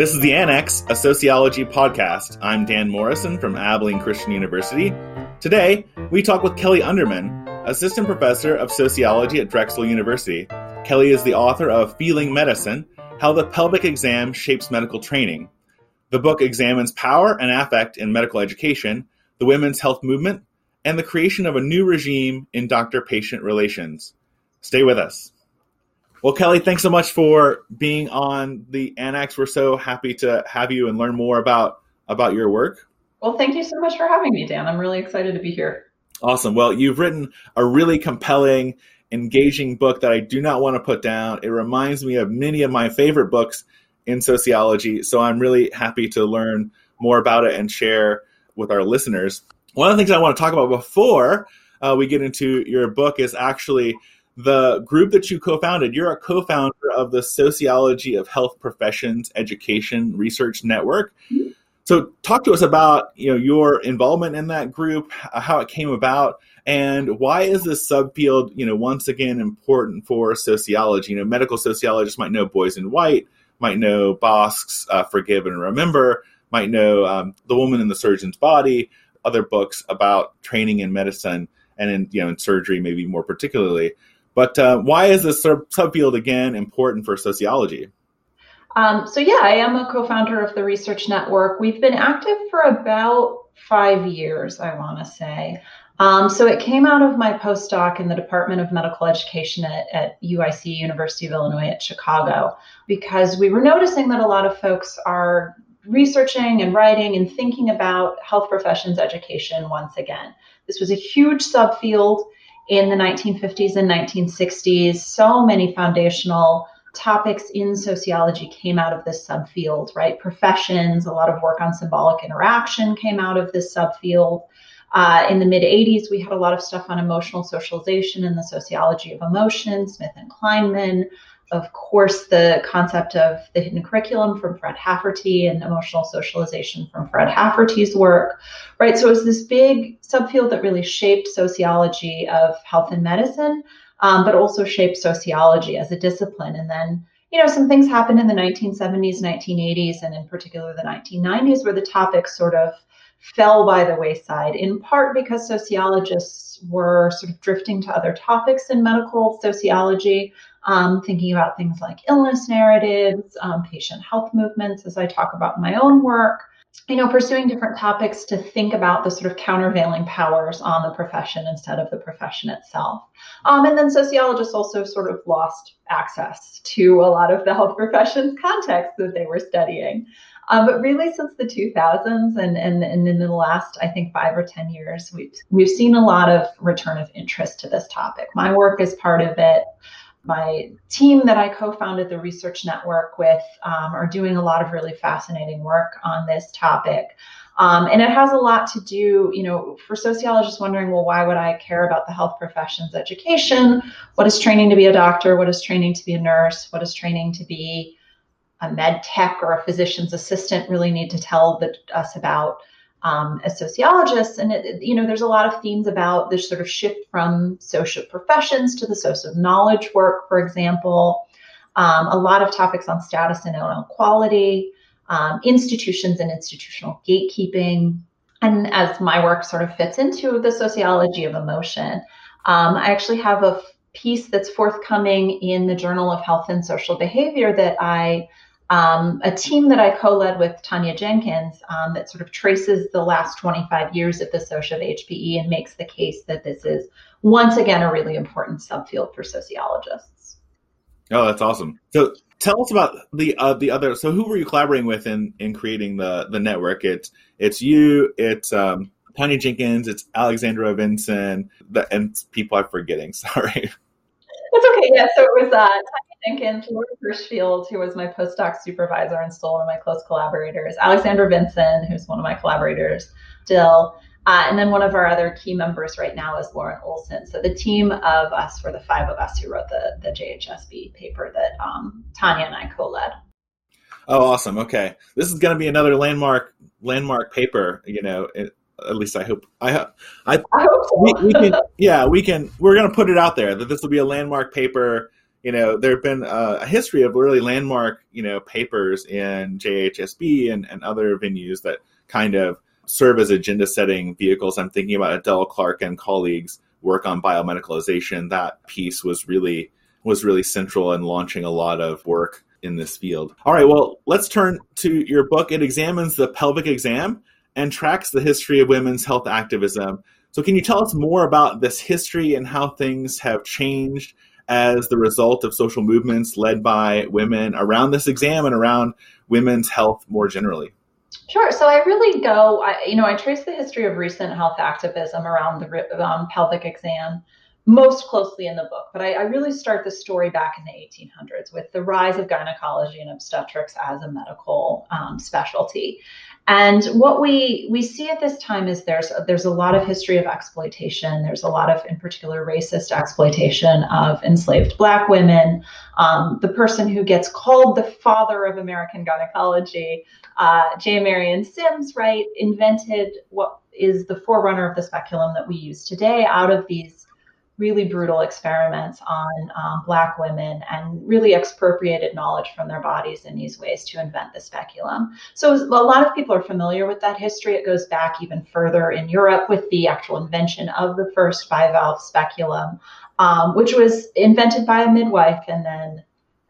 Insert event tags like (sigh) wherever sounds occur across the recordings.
This is the Annex, a sociology podcast. I'm Dan Morrison from Abilene Christian University. Today, we talk with Kelly Underman, assistant professor of sociology at Drexel University. Kelly is the author of Feeling Medicine How the Pelvic Exam Shapes Medical Training. The book examines power and affect in medical education, the women's health movement, and the creation of a new regime in doctor patient relations. Stay with us. Well, Kelly, thanks so much for being on the Annex. We're so happy to have you and learn more about about your work. Well, thank you so much for having me, Dan. I'm really excited to be here. Awesome. Well, you've written a really compelling, engaging book that I do not want to put down. It reminds me of many of my favorite books in sociology. So I'm really happy to learn more about it and share with our listeners. One of the things I want to talk about before uh, we get into your book is actually the group that you co-founded you're a co-founder of the sociology of health professions education research network. So talk to us about you know your involvement in that group how it came about and why is this subfield you know once again important for sociology? You know medical sociologists might know boys in white might know bosk's uh, forgive and remember might know um, the woman in the surgeon's body other books about training in medicine and in you know in surgery maybe more particularly but uh, why is this subfield again important for sociology? Um, so yeah, I am a co-founder of the Research Network. We've been active for about five years, I want to say. Um, so it came out of my postdoc in the Department of Medical Education at, at UIC, University of Illinois at Chicago, because we were noticing that a lot of folks are researching and writing and thinking about health professions education once again. This was a huge subfield in the 1950s and 1960s. So many foundational topics in sociology came out of this subfield, right? Professions, a lot of work on symbolic interaction came out of this subfield. Uh, in the mid 80s, we had a lot of stuff on emotional socialization and the sociology of emotion, Smith and Kleinman of course, the concept of the hidden curriculum from Fred Hafferty and emotional socialization from Fred Hafferty's work, right? So it was this big subfield that really shaped sociology of health and medicine, um, but also shaped sociology as a discipline. And then, you know, some things happened in the 1970s, 1980s, and in particular the 1990s, where the topic sort of fell by the wayside, in part because sociologists were sort of drifting to other topics in medical sociology um, thinking about things like illness narratives, um, patient health movements, as I talk about in my own work. You know, pursuing different topics to think about the sort of countervailing powers on the profession instead of the profession itself. Um, and then sociologists also sort of lost access to a lot of the health profession's context that they were studying. Um, but really, since the 2000s and, and, and in the last, I think, five or 10 years, we've, we've seen a lot of return of interest to this topic. My work is part of it my team that I co founded the research network with um, are doing a lot of really fascinating work on this topic. Um, and it has a lot to do, you know, for sociologists wondering, well, why would I care about the health professions education? What is training to be a doctor? What is training to be a nurse? What is training to be a med tech or a physician's assistant really need to tell the, us about? Um, as sociologists. And, it, you know, there's a lot of themes about this sort of shift from social professions to the social knowledge work, for example. Um, a lot of topics on status and inequality, um, institutions and institutional gatekeeping. And as my work sort of fits into the sociology of emotion, um, I actually have a piece that's forthcoming in the Journal of Health and Social Behavior that I um, a team that I co-led with Tanya Jenkins um, that sort of traces the last 25 years of the social of HPE and makes the case that this is once again a really important subfield for sociologists. Oh, that's awesome. So tell us about the uh, the other. So who were you collaborating with in in creating the the network? It's it's you. It's um, Tanya Jenkins. It's Alexandra Vinson. The, and people I'm forgetting. (laughs) Sorry. That's okay. Yeah. So it was uh, Jenkins, Laura Hirshfield, who was my postdoc supervisor and still one of my close collaborators, Alexandra Vinson, who's one of my collaborators still, uh, and then one of our other key members right now is Lauren Olson. So the team of us were the five of us who wrote the, the JHSB paper that um, Tanya and I co-led. Oh, awesome. Okay. This is going to be another landmark landmark paper, you know, it, at least I hope. I, I, I hope so. we, we, can. Yeah, we can. We're going to put it out there that this will be a landmark paper you know, there have been a, a, history of really landmark, you know, papers in JHSB and, and other venues that kind of serve as agenda setting vehicles. I'm thinking about Adele Clarke and colleagues work on biomedicalization. That piece was really was really central in launching a lot of work in this field. All right, well, let's turn to your book. It examines the pelvic exam and tracks the history of women's health activism. So, can you tell us more about this history and how things have changed as the result of social movements led by women around this exam and around women's health more generally? Sure. So I really go, I, you know, I trace the history of recent health activism around the um, pelvic exam most closely in the book, but I, I, really start the story back in the 1800s with the rise of gynecology and obstetrics as a medical um, specialty. And what we we see at this time is there's there's a lot of history of exploitation. There's a lot of, in particular, racist exploitation of enslaved Black women. Um, the person who gets called the father of American gynecology, uh, J. Marion Sims, right, invented what is the forerunner of the speculum that we use today out of these really brutal experiments on um, Black women and really expropriated knowledge from their bodies in these ways to invent the speculum. So a lot of people are familiar with that history. It goes back even further in Europe with the actual invention of the first bivalve speculum, um, which was invented by a midwife and then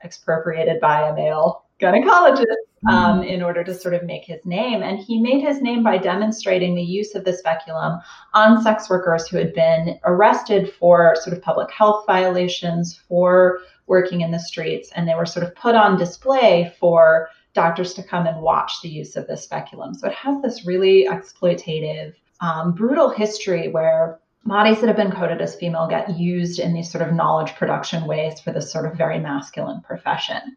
expropriated by a male gynecologist um, mm-hmm. in order to sort of make his name. And he made his name by demonstrating the use of the speculum on sex workers who had been arrested for sort of public health violations, for working in the streets, and they were sort of put on display for doctors to come and watch the use of the speculum. So it has this really exploitative, um, brutal history where bodies that have been coded as female get used in these sort of knowledge production ways for this sort of very masculine profession.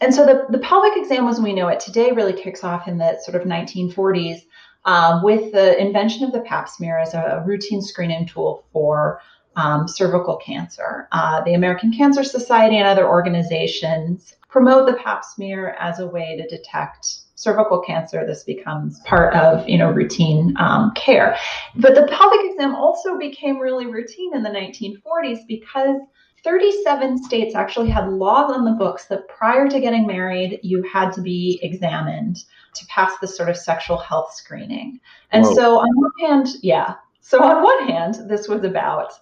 And so the, the pelvic exam as we know it today really kicks off in the sort of 1940s um, with the invention of the pap smear as a, routine screening tool for um, cervical cancer. Uh, the American Cancer Society and other organizations promote the pap smear as a way to detect cervical cancer. This becomes part of you know routine um, care. But the pelvic exam also became really routine in the 1940s because 37 states actually had laws on the books that prior to getting married, you had to be examined to pass this sort of sexual health screening. And Whoa. so, on one hand, yeah. So, on one hand, this was about,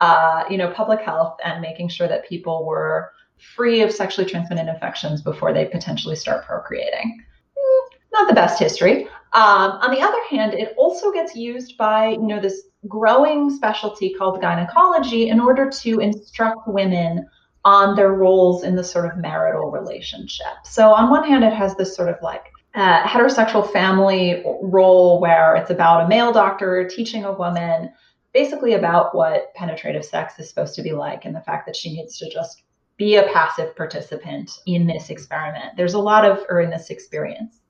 uh, you know, public health and making sure that people were free of sexually transmitted infections before they potentially start procreating. Not the best history. Um, on the other hand, it also gets used by you know this growing specialty called gynecology in order to instruct women on their roles in the sort of marital relationship. So on one hand, it has this sort of like uh, heterosexual family role where it's about a male doctor teaching a woman basically about what penetrative sex is supposed to be like and the fact that she needs to just be a passive participant in this experiment. There's a lot of, or in this experience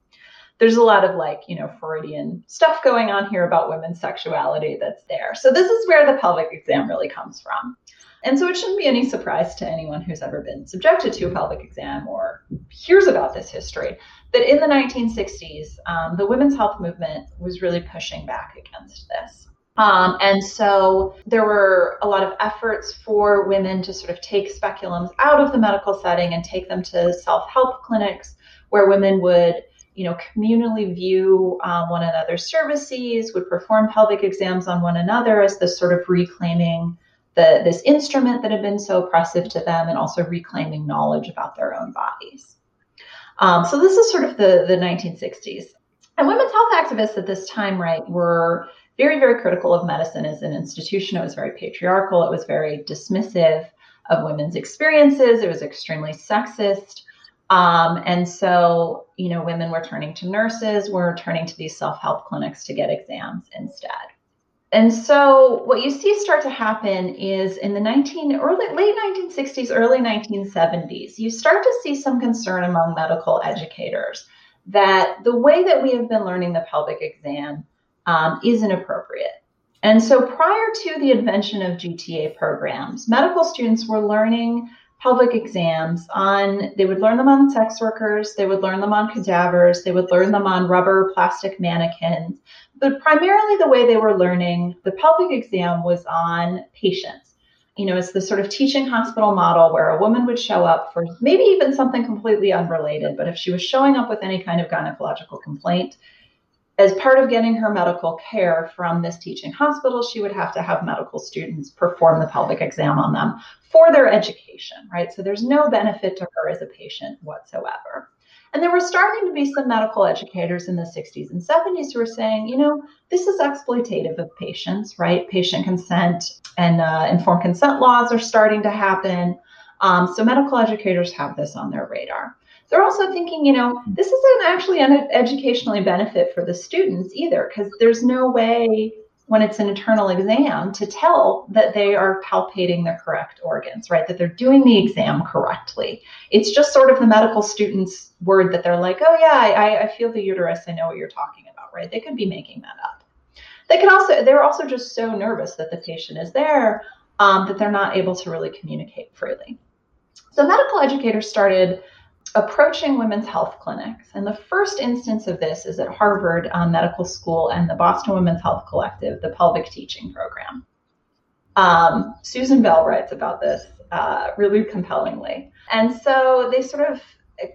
there's a lot of like, you know, Freudian stuff going on here about women's sexuality that's there. So this is where the pelvic exam really comes from. And so it shouldn't be any surprise to anyone who's ever been subjected to a pelvic exam or hears about this history that in the 1960s, um, the women's health movement was really pushing back against this. Um, and so there were a lot of efforts for women to sort of take speculums out of the medical setting and take them to self help clinics where women would you know, communally view um, one another's cervixes, would perform pelvic exams on one another as this sort of reclaiming the, this instrument that had been so oppressive to them and also reclaiming knowledge about their own bodies. Um, so this is sort of the, the 1960s. And women's health activists at this time, right, were very, very critical of medicine as an institution. It was very patriarchal. It was very dismissive of women's experiences. It was extremely sexist. Um, and so, you know, women were turning to nurses, were turning to these self help clinics to get exams instead. And so, what you see start to happen is in the 19 early late 1960s, early 1970s, you start to see some concern among medical educators that the way that we have been learning the pelvic exam um, is inappropriate. And so, prior to the invention of GTA programs, medical students were learning pelvic exams on they would learn them on sex workers they would learn them on cadavers they would learn them on rubber plastic mannequins. But primarily the way they were learning the pelvic exam was on patients. You know, it's the sort of teaching hospital model where a woman would show up for maybe even something completely unrelated, but if she was showing up with any kind of gynecological complaint, as part of getting her medical care from this teaching hospital, she would have to have medical students perform the pelvic exam on them for their education, right? So there's no benefit to her as a patient whatsoever. And there were starting to be some medical educators in the 60s and 70s who were saying, you know, this is exploitative of patients, right? Patient consent and uh, informed consent laws are starting to happen. Um, so medical educators have this on their radar. They're also thinking, you know, this isn't actually an educationally benefit for the students either, because there's no way when it's an internal exam to tell that they are palpating the correct organs, right? That they're doing the exam correctly. It's just sort of the medical student's word that they're like, oh, yeah, I, I feel the uterus. I know what you're talking about, right? They could be making that up. They can also, they're also just so nervous that the patient is there um, that they're not able to really communicate freely. So medical educators started approaching women's health clinics. And the first instance of this is at Harvard um, Medical School and the Boston Women's Health Collective, the pelvic teaching program. Um, Susan Bell writes about this uh, really compellingly. And so they sort of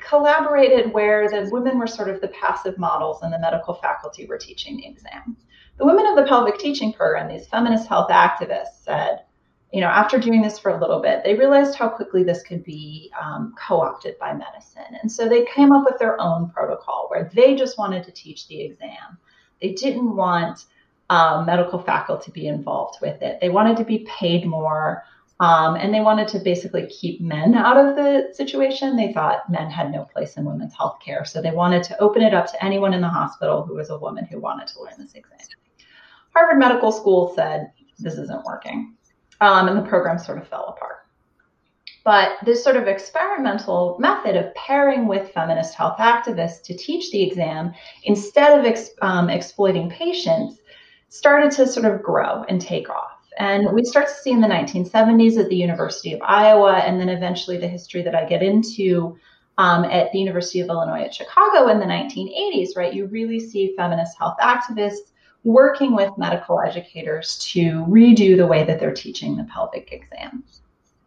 collaborated where the women were sort of the passive models and the medical faculty were teaching the exam. The women of the pelvic teaching program, these feminist health activists, said, you know, after doing this for a little bit, they realized how quickly this could be um, co opted by medicine. And so they came up with their own protocol where they just wanted to teach the exam. They didn't want um, medical faculty to be involved with it. They wanted to be paid more. Um, and they wanted to basically keep men out of the situation. They thought men had no place in women's health care. So they wanted to open it up to anyone in the hospital who was a woman who wanted to learn this exam. Harvard Medical School said, this isn't working um, and the program sort of fell apart. But this sort of experimental method of pairing with feminist health activists to teach the exam instead of ex- um, exploiting patients started to sort of grow and take off. And we start to see in the 1970s at the University of Iowa, and then eventually the history that I get into um, at the University of Illinois at Chicago in the 1980s, right? You really see feminist health activists working with medical educators to redo the way that they're teaching the pelvic exam.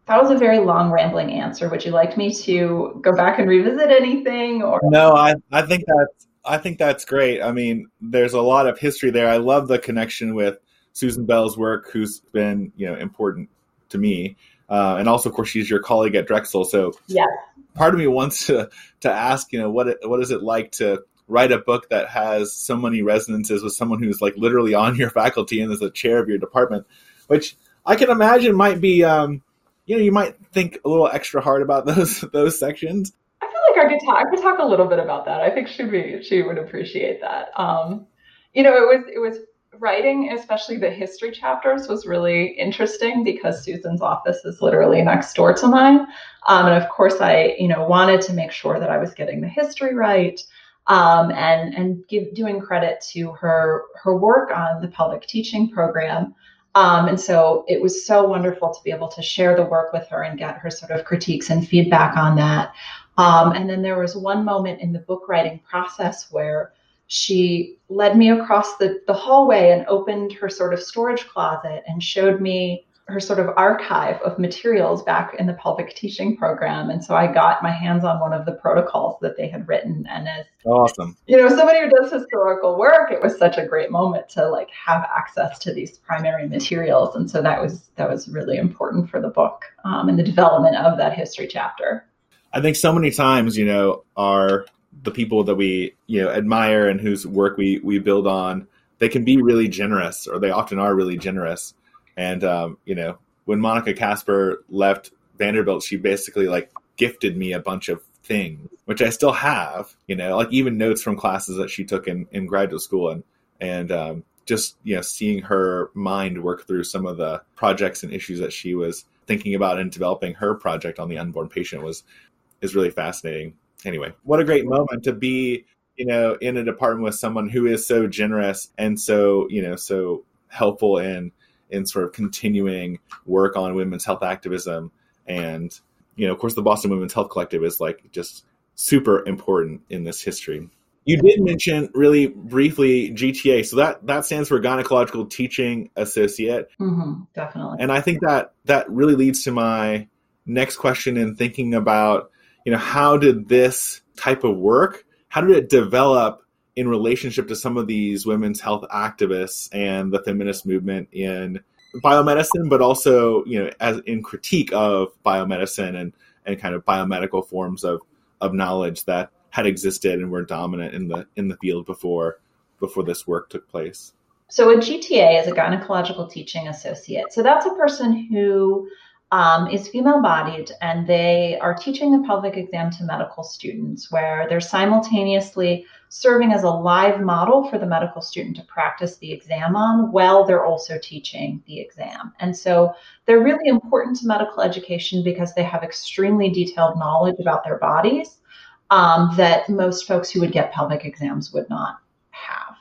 That was a very long, rambling answer. Would you like me to go back and revisit anything? Or no, I, I think that's I think that's great. I mean, there's a lot of history there. I love the connection with Susan Bell's work, who's been you know important to me, uh, and also, of course, she's your colleague at Drexel. So, yeah, part of me wants to to ask, you know, what it, what is it like to write a book that has so many resonances with someone who's like literally on your faculty and is a chair of your department, which I can imagine might be, um, you know, you might think a little extra hard about (laughs) those those sections. I feel like I could talk. I could talk a little bit about that. I think she'd be she would appreciate that. Um, you know, it was it was writing, especially the history chapters, was really interesting because Susan's office is literally next door to mine, um, and of course, I you know wanted to make sure that I was getting the history right um, and and give doing credit to her her work on the pelvic teaching program. Um, and so it was so wonderful to be able to share the work with her and get her sort of critiques and feedback on that. Um, and then there was one moment in the book writing process where she led me across the, the hallway and opened her sort of storage closet and showed me her sort of archive of materials back in the pelvic teaching program. And so I got my hands on one of the protocols that they had written. And as awesome, you know, somebody who does historical work, it was such a great moment to like have access to these primary materials. And so that was that was really important for the book um, and the development of that history chapter. I think so many times, you know, are the people that we, you know, admire and whose work we we build on, they can be really generous or they often are really generous and um, you know, when Monica Casper left Vanderbilt, she basically like gifted me a bunch of things, which I still have. You know, like even notes from classes that she took in, in graduate school, and and um, just you know, seeing her mind work through some of the projects and issues that she was thinking about and developing her project on the unborn patient was is really fascinating. Anyway, what a great moment to be you know in a department with someone who is so generous and so you know so helpful in in sort of continuing work on women's health activism. And, you know, of course, the Boston Women's Health Collective is like just super important in this history. You did mention really briefly GTA, so that that stands for Gynecological Teaching Associate. Mm-hmm, definitely. And I think that that really leads to my next question in thinking about, you know, how did this type of work, how did it develop in relationship to some of these women's health activists and the feminist movement in biomedicine, but also, you know, as in critique of biomedicine and, and kind of biomedical forms of, of knowledge that had existed and were dominant in the in the field before before this work took place. So a GTA is a gynecological teaching associate. So that's a person who um, is female bodied and they are teaching the pelvic exam to medical students where they're simultaneously serving as a live model for the medical student to practice the exam on while they're also teaching the exam. And so they're really important to medical education because they have extremely detailed knowledge about their bodies um, that most folks who would get pelvic exams would not have.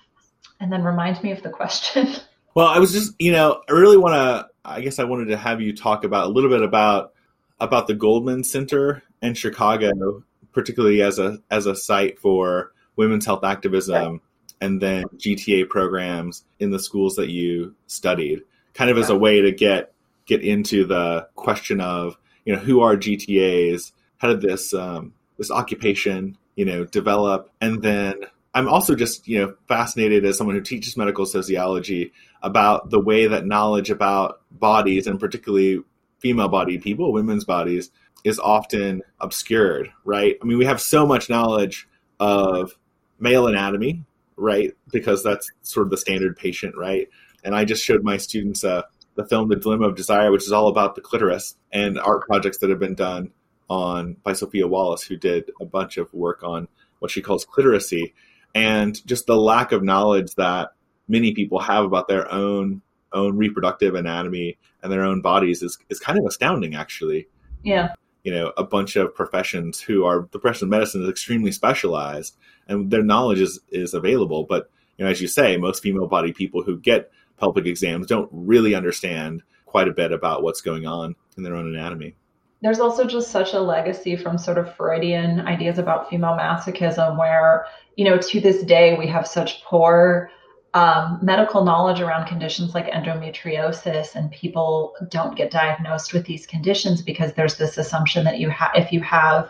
And then remind me of the question. (laughs) Well, I was just, you know, I really want to. I guess I wanted to have you talk about a little bit about about the Goldman Center in Chicago, particularly as a as a site for women's health activism, right. and then GTA programs in the schools that you studied, kind of as a way to get get into the question of you know who are GTAs, how did this um, this occupation, you know, develop. And then I'm also just, you know, fascinated as someone who teaches medical sociology about the way that knowledge about bodies and particularly female bodied people, women's bodies, is often obscured, right? I mean, we have so much knowledge of male anatomy, right? Because that's sort of the standard patient, right? And I just showed my students uh, the film The Dilemma of Desire, which is all about the clitoris and art projects that have been done on by Sophia Wallace, who did a bunch of work on what she calls clitoracy, and just the lack of knowledge that many people have about their own own reproductive anatomy and their own bodies is is kind of astounding, actually. Yeah. You know, a bunch of professions who are the profession of medicine is extremely specialized, and their knowledge is is available. But you know, as you say, most female body people who get pelvic exams don't really understand quite a bit about what's going on in their own anatomy there's also just such a legacy from sort of Freudian ideas about female masochism, where, you know, to this day, we have such poor um, medical knowledge around conditions like endometriosis, and people don't get diagnosed with these conditions because there's this assumption that you have, if you have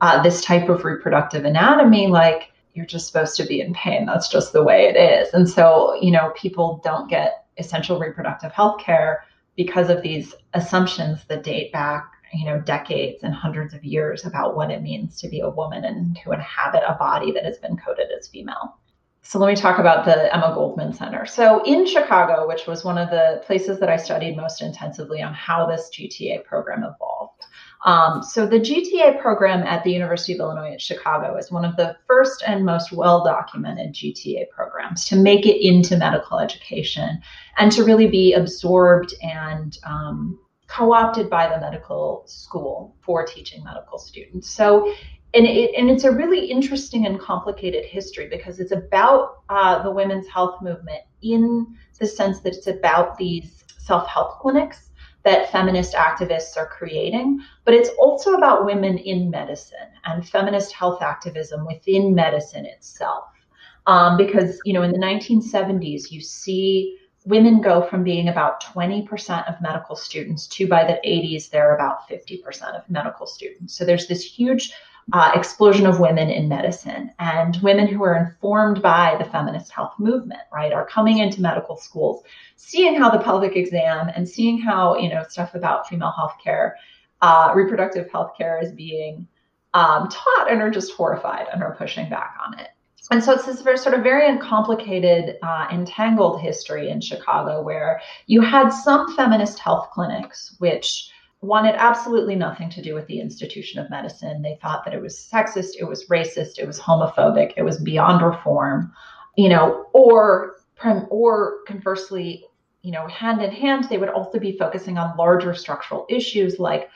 uh, this type of reproductive anatomy, like you're just supposed to be in pain. That's just the way it is. And so, you know, people don't get essential reproductive health care because of these assumptions that date back you know decades and hundreds of years about what it means to be a woman and to inhabit a body that has been coded as female. So let me talk about the emma goldman center. So in chicago which was one of the places that i studied most intensively on how this gta program evolved. Um, so the gta program at the university of illinois at chicago is one of the first and most well documented gta programs to make it into medical education and to really be absorbed and um, co-opted by the medical school for teaching medical students. So, and, it, and it's a really interesting and complicated history because it's about uh, the women's health movement in the sense that it's about these self-help clinics that feminist activists are creating, but it's also about women in medicine and feminist health activism within medicine itself. Um, because you know, in the 1970s, you see women go from being about 20% of medical students to by the 80s, they're about 50% of medical students. So there's this huge uh, explosion of women in medicine and women who are informed by the feminist health movement, right, are coming into medical schools, seeing how the pelvic exam and seeing how, you know, stuff about female health care, uh, reproductive health care is being um, taught and are just horrified and are pushing back on it and so it's this sort of very uncomplicated, uh, entangled history in Chicago where you had some feminist health clinics, which wanted absolutely nothing to do with the institution of medicine. They thought that it was sexist, it was racist, it was homophobic, it was beyond reform, you know, or or conversely, you know, hand in hand, they would also be focusing on larger structural issues like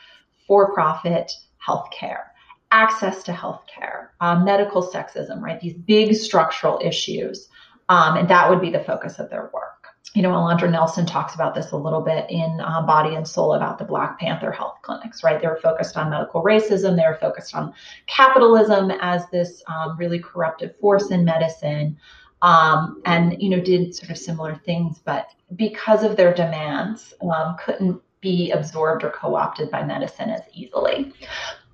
for-profit healthcare access to healthcare, uh, medical sexism, right? These big structural issues. Um, and that would be the focus of their work. you know, Alondra Nelson talks about this a little bit in uh, Body and Soul about the Black Panther health clinics, right? They were focused on medical racism, they were focused on capitalism as this um, really corruptive force in medicine, um, and, you know, did sort of similar things, but because of their demands, um, couldn't be absorbed or co opted by medicine as easily.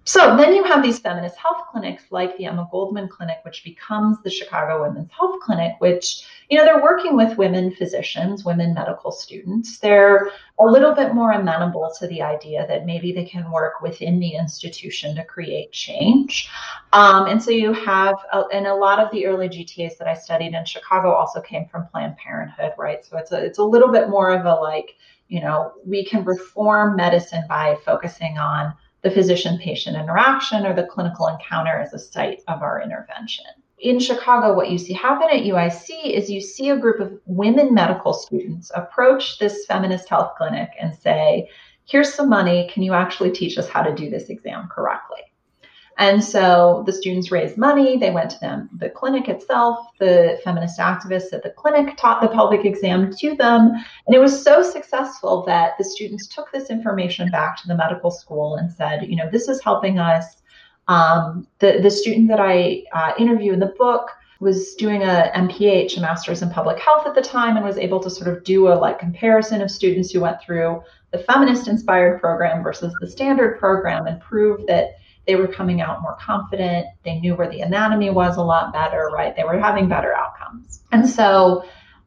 So then you have these feminist health clinics like the Emma Goldman Clinic, which becomes the Chicago Women's Health Clinic, which, you know, they're working with women physicians, women medical students. They're a little bit more amenable to the idea that maybe they can work within the institution to create change. Um, and so you have, uh, and a lot of the early GTAs that I studied in Chicago also came from Planned Parenthood, right? So it's a, it's a little bit more of a like, you know, we can reform medicine by focusing on the physician patient interaction or the clinical encounter as a site of our intervention. In Chicago, what you see happen at UIC is you see a group of women medical students approach this feminist health clinic and say, Here's some money. Can you actually teach us how to do this exam correctly? And so the students raised money. They went to them, the clinic itself. The feminist activists at the clinic taught the pelvic exam to them. And it was so successful that the students took this information back to the medical school and said, you know, this is helping us. Um, the, the student that I uh, interview in the book was doing a MPH, a master's in public health at the time, and was able to sort of do a like comparison of students who went through the feminist inspired program versus the standard program and prove that they were coming out more confident. They knew where the anatomy was a lot better, right? They were having better outcomes. And so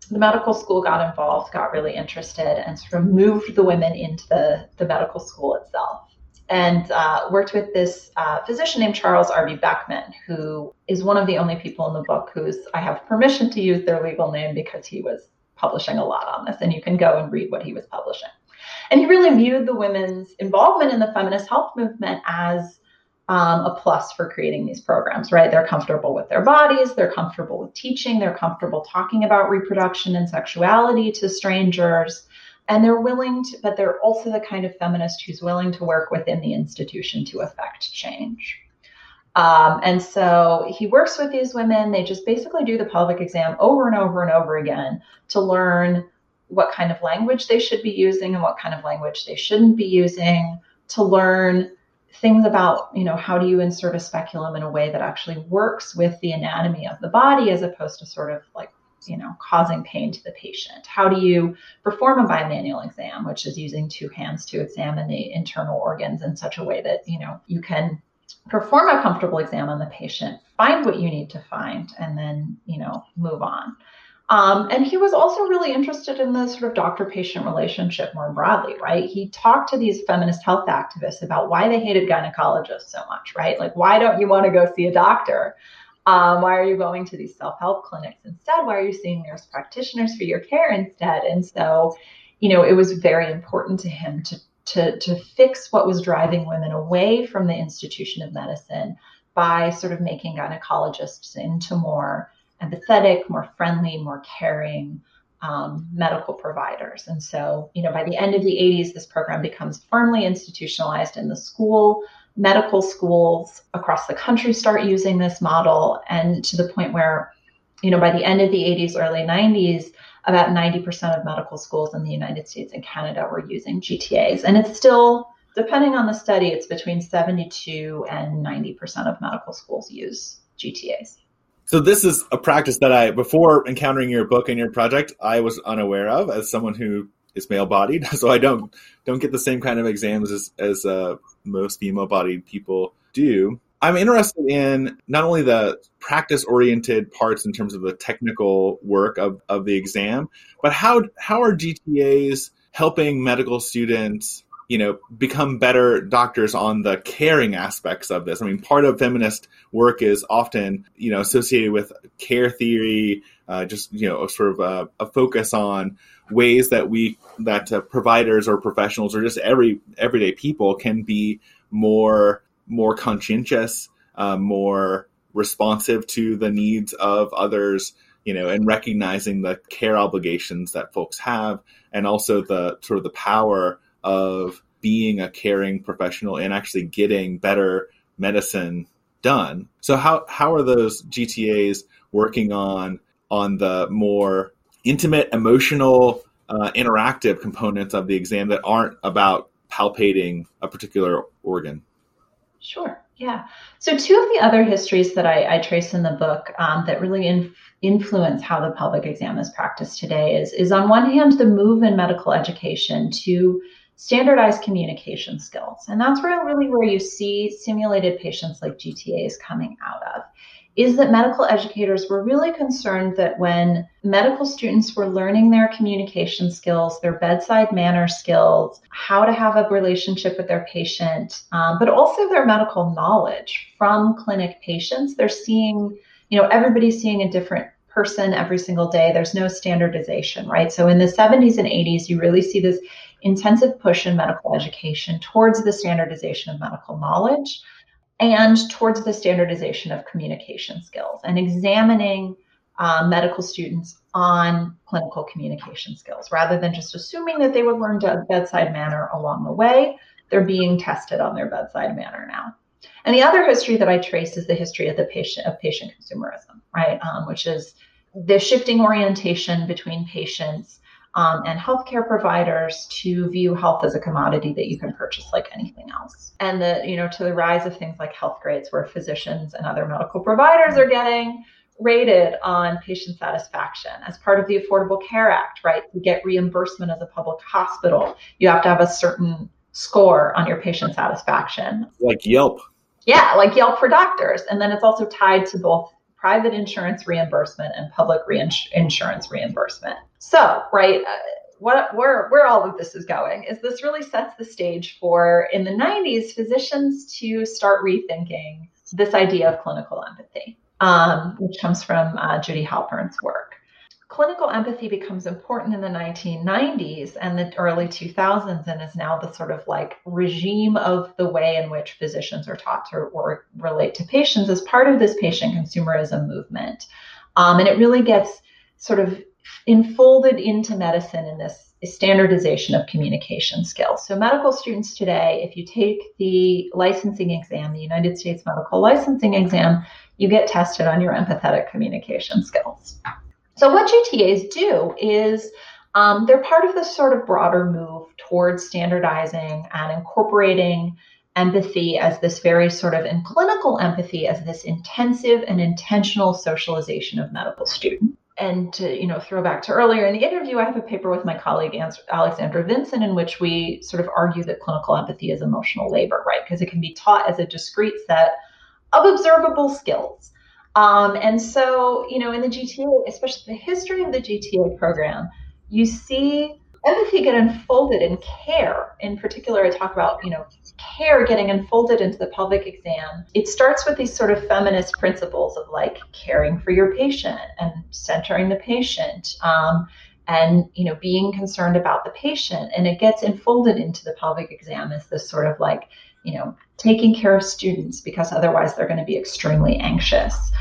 the medical school got involved, got really interested, and sort of moved the women into the, the medical school itself. And uh, worked with this uh, physician named Charles R.B. Beckmann, who is one of the only people in the book who's I have permission to use their legal name because he was publishing a lot on this, and you can go and read what he was publishing. And he really viewed the women's involvement in the feminist health movement as um, a plus for creating these programs, right? They're comfortable with their bodies, they're comfortable with teaching, they're comfortable talking about reproduction and sexuality to strangers, and they're willing to, but they're also the kind of feminist who's willing to work within the institution to affect change. Um, and so he works with these women. They just basically do the pelvic exam over and over and over again to learn what kind of language they should be using and what kind of language they shouldn't be using, to learn things about you know how do you insert a speculum in a way that actually works with the anatomy of the body as opposed to sort of like you know causing pain to the patient? How do you perform a bimanual exam which is using two hands to examine the internal organs in such a way that you know you can perform a comfortable exam on the patient find what you need to find and then you know move on um, and he was also really interested in the sort of doctor patient relationship more broadly, right? He talked to these feminist health activists about why they hated gynecologists so much, right? Like, why don't you want to go see a doctor? Um, why are you going to these self help clinics instead? Why are you seeing nurse practitioners for your care instead? And so, you know, it was very important to him to, to, to fix what was driving women away from the institution of medicine by sort of making gynecologists into more empathetic, more friendly, more caring um, medical providers. And so, you know, by the end of the 80s, this program becomes firmly institutionalized in the school. Medical schools across the country start using this model, and to the point where, you know, by the end of the 80s, early 90s, about 90% of medical schools in the United States and Canada were using GTAs. And it's still, depending on the study, it's between 72 and 90% of medical schools use GTAs. So this is a practice that I, before encountering your book and your project, I was unaware of as someone who is male-bodied. (laughs) So I don't don't get the same kind of exams as as uh, most female-bodied people do. I'm interested in not only the practice-oriented parts in terms of the technical work of, of the exam, but how how are GTAs helping medical students you know become better doctors on the caring aspects of this. I mean part of feminist work is often you know associated with care theory uh, just you know sort of a, a, focus on ways that we that uh, providers or professionals or just every everyday people can be more more conscientious uh, more responsive to the needs of others you know and recognizing the care obligations that folks have and also the sort of the power of being a caring professional and actually getting better medicine done. So how how are those GTAs working on on the more intimate, emotional, uh, interactive components of the exam that aren't about palpating a particular organ. Sure. Yeah. So, two of the other histories that I, I trace in the book um, that really in, influence how the pelvic exam is practiced today is, is on one hand, the move in medical education to standardized communication skills. And that's where really where you see simulated patients like GTAs coming out of is that medical educators were really concerned that when medical students were learning their communication skills, their bedside manner skills, how to have a relationship with their patient, um, but also their medical knowledge from clinic patients, they're seeing, you know, everybody's seeing a different person every single day. There's no standardization, right? So in the 70s and 80s, you really see this intensive push in medical education towards the standardization of medical knowledge and towards the standardization of communication skills and examining uh, medical students on clinical communication skills rather than just assuming that they would learn to bedside manner along the way. They're being tested on their bedside manner now. And the other history that I trace is the history of the patient of patient consumerism, right? Um, which is the shifting orientation between patients um, and healthcare providers to view health as a commodity that you can purchase like anything else. And the, you know, to the rise of things like health grades where physicians and other medical providers are getting rated on patient satisfaction as part of the Affordable Care Act, right? To get reimbursement as a public hospital, you have to have a certain score on your patient satisfaction. Like Yelp. Yeah, like Yelp for doctors. And then it's also tied to both private insurance reimbursement and public insurance reimbursement. So, right, uh, what, where, where all of this is going is this really sets the stage for, in the 90s, physicians to start rethinking this idea of clinical empathy, um, which comes from uh, Jodi Halpern's work clinical empathy becomes important in the 1990s and the early 2000s and is now the sort of like regime of the way in which physicians are taught to or relate to patients as part of this patient consumerism movement. Um, and it really gets sort of enfolded into medicine in this standardization of communication skills. So, medical students today, if you take the licensing exam, the United States Medical Licensing Exam, you get tested on your empathetic communication skills. So, what GTAs do is um, they're part of this sort of broader move towards standardizing and incorporating empathy as this very sort of in clinical empathy as this intensive and intentional socialization of medical students. And to you know throw back to earlier in the interview, I have a paper with my colleague Alexandra Vinson in which we sort of argue that clinical empathy is emotional labor, right? Because it can be taught as a discrete set of observable skills um, and so, you know, in the GTA, especially the history of the GTA program, you see empathy get unfolded in care. In particular, I talk about, you know, care getting unfolded into the pelvic exam. It starts with these sort of feminist principles of like caring for your patient and centering the patient. Um, and you know being concerned about the patient and it gets enfolded into the pelvic exam as this sort of like you know, taking care of students because otherwise they're going to be extremely anxious.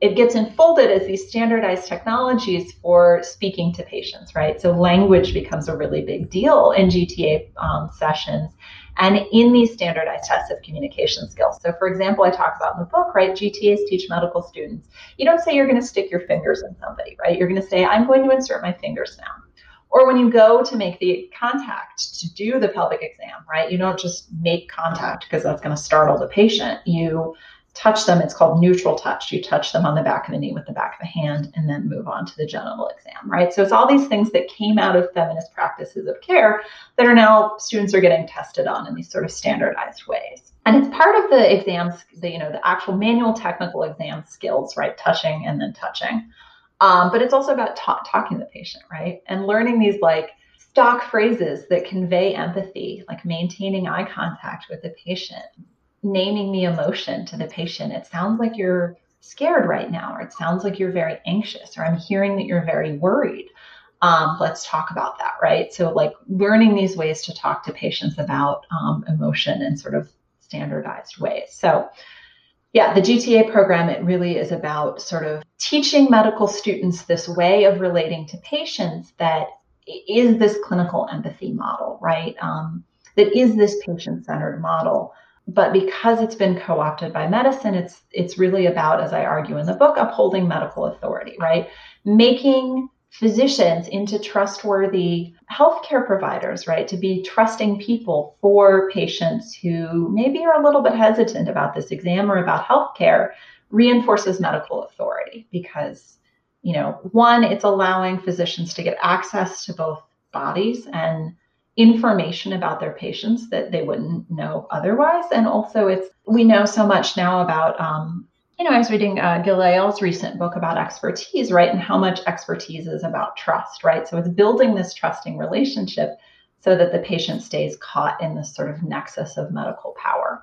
It gets enfolded as these standardized technologies for speaking to patients, right? So language becomes a really big deal in GTA um, sessions and in these standardized tests of communication skills. So, for example, I talk about in the book, right? GTAs teach medical students. You don't say you're going to stick your fingers in somebody, right? You're going to say, I'm going to insert my fingers now. Or when you go to make the contact to do the pelvic exam, right? You don't just make contact because that's going to startle the patient. You touch them. It's called neutral touch. You touch them on the back of the knee with the back of the hand and then move on to the genital exam, right? So it's all these things that came out of feminist practices of care that are now students are getting tested on in these sort of standardized ways. And it's part of the exams, the, you know, the actual manual technical exam skills, right? Touching and then touching. Um, but it's also about ta- talking to the patient, right? And learning these like stock phrases that convey empathy, like maintaining eye contact with the patient, naming the emotion to the patient. It sounds like you're scared right now, or it sounds like you're very anxious, or I'm hearing that you're very worried. Um, let's talk about that, right? So, like learning these ways to talk to patients about um, emotion in sort of standardized ways. So, yeah, the GTA program, it really is about sort of teaching medical students this way of relating to patients that is this clinical empathy model, right? Um, that is this patient centered model. But because it's been co opted by medicine, it's, it's really about, as I argue in the book, upholding medical authority, right? Making physicians into trustworthy healthcare providers, right? To be trusting people for patients who maybe are a little bit hesitant about this exam or about healthcare reinforces medical authority because, you know, one, it's allowing physicians to get access to both bodies and information about their patients that they wouldn't know otherwise. And also, it's we know so much now about um, you know, I was reading uh, recent book about expertise, right? And how much expertise is about trust, right? So it's building this trusting relationship so that the patient stays caught in this sort of nexus of medical power.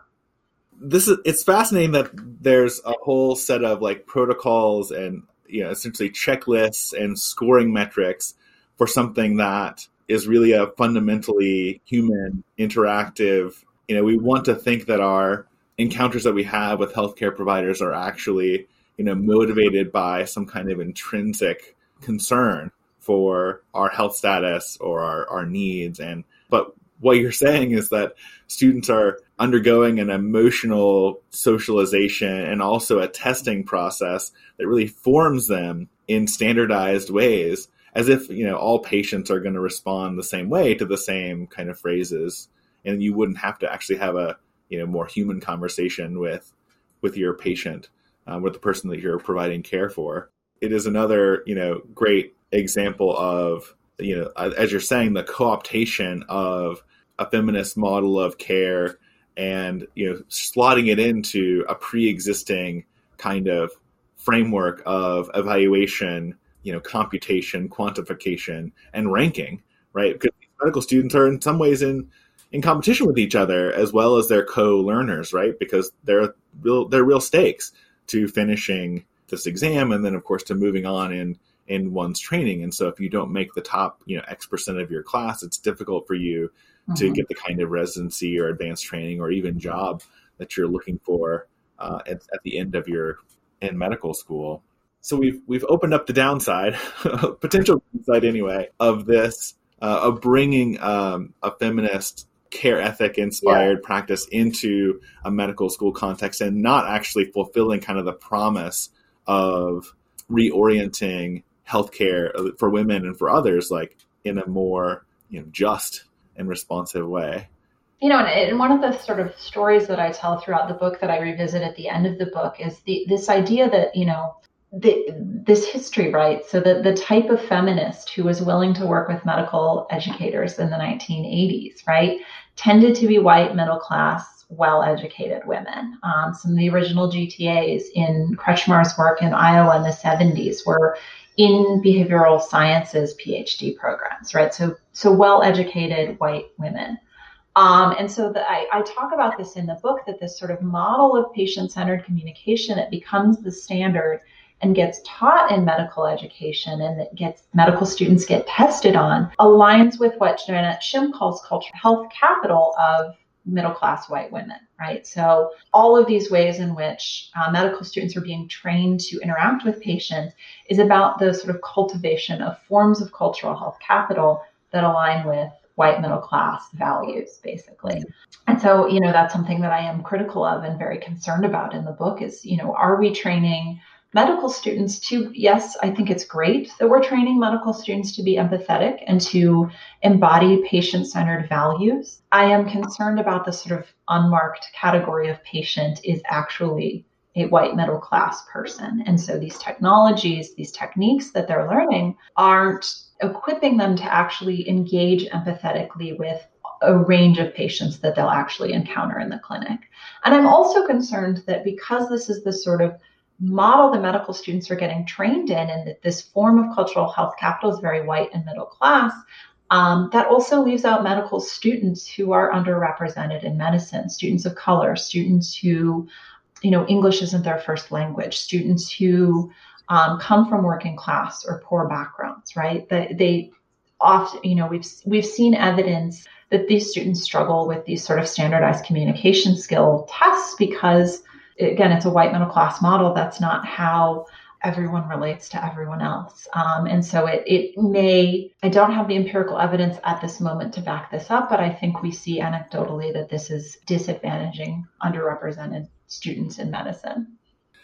This is it's fascinating that there's a whole set of like protocols and you know essentially checklists and scoring metrics for something that is really a fundamentally human interactive you know we want to think that our encounters that we have with healthcare providers are actually you know motivated by some kind of intrinsic concern for our health status or our, our needs. And but what you're saying is that students are undergoing an emotional socialization and also a testing process that really forms them in standardized ways as if you know all patients are going to respond the same way to the same kind of phrases and you wouldn't have to actually have a you know more human conversation with with your patient um, with the person that you're providing care for. It is another you know great example of you know as you're saying the co-optation of a feminist model of care and you know slotting it into a pre-existing kind of framework of evaluation you know computation quantification and ranking right? Because medical students are in some ways in in competition with each other as well as their co-learners, right? Because they're real they're real stakes to finishing this exam and then of course to moving on in in one's training. And so if you don't make the top, you know, X percent of your class, it's difficult for you mm-hmm. to get the kind of residency or advanced training or even job that you're looking for uh, at, at the end of your in medical school. So we've we've opened up the downside, (laughs) potential downside anyway, of this uh, of bringing um, a feminist care ethic inspired yeah. practice into a medical school context and not actually fulfilling kind of the promise of reorienting healthcare for women and for others like in a more you know just and responsive way you know and, one of the sort of stories that i tell throughout the book that i revisit at the end of the book is the this idea that you know the, this history, right? So the, the type of feminist who was willing to work with medical educators in the 1980s, right, tended to be white, middle class, well educated women. Um, some of the original GTAs in Kretzschmar's work in Iowa in the 70s were in behavioral sciences PhD programs, right? So, so well educated white women. Um, and so the, I, I, talk about this in the book that this sort of model of patient centered communication, it becomes the standard and gets taught in medical education and that gets medical students get tested on aligns with what Janet Shim calls cultural health capital of middle class white women, right? So, all of these ways in which uh, medical students are being trained to interact with patients is about the sort of cultivation of forms of cultural health capital that align with white middle class values, basically. And so, you know, that's something that I am critical of and very concerned about in the book is, you know, are we training medical students to, yes, I think it's great that we're training medical students to be empathetic and to embody patient centered values. I am concerned about the sort of unmarked category of patient is actually a white middle class person. And so these technologies, these techniques that they're learning aren't equipping them to actually engage empathetically with a range of patients that they'll actually encounter in the clinic. And I'm also concerned that because this is the sort of model the medical students are getting trained in and that this form of cultural health capital is very white and middle class, um, that also leaves out medical students who are underrepresented in medicine, students of color, students who, you know, English isn't their first language, students who um, come from working class or poor backgrounds, right? They, they often, you know, we've we've seen evidence that these students struggle with these sort of standardized communication skill tests because again, it's a white middle class model. That's not how everyone relates to everyone else. Um, and so it, it may, I don't have the empirical evidence at this moment to back this up, but I think we see anecdotally that this is disadvantaging underrepresented students in medicine.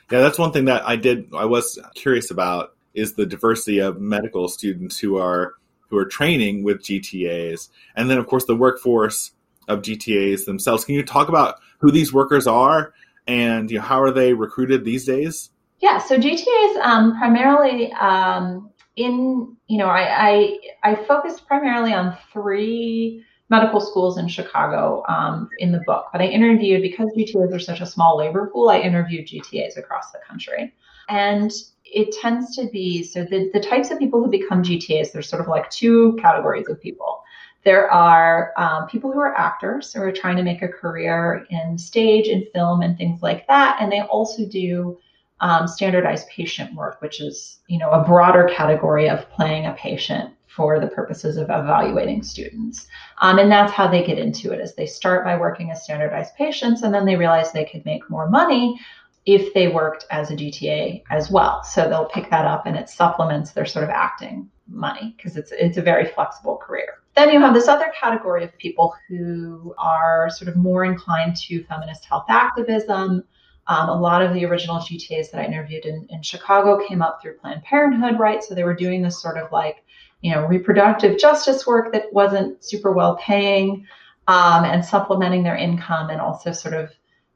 Yeah, that's one thing that I did, I was curious about is the diversity of medical students who are who are training with GTAs, and then of course the workforce of GTAs themselves. Can you talk about who these workers are and you know, how are they recruited these days? Yeah, so GTAs um, primarily um, in you know I, I I focused primarily on three medical schools in Chicago um, in the book, but I interviewed because GTAs are such a small labor pool. I interviewed GTAs across the country, and it tends to be so the, the types of people who become GTAs, there's sort of like two categories of people. There are um, people who are actors who are trying to make a career in stage and film and things like that. And they also do um, standardized patient work, which is, you know, a broader category of playing a patient for the purposes of evaluating students. Um, and that's how they get into it is they start by working as standardized patients and then they realize they could make more money if they worked as a GTA as well. So they'll pick that up and it supplements their sort of acting money because it's it's a very flexible career. Then you have this other category of people who are sort of more inclined to feminist health activism. Um, a lot of the original GTAs that I interviewed in, in Chicago came up through Planned Parenthood, right? So they were doing this sort of like, you know, reproductive justice work that wasn't super well paying um, and supplementing their income and also sort of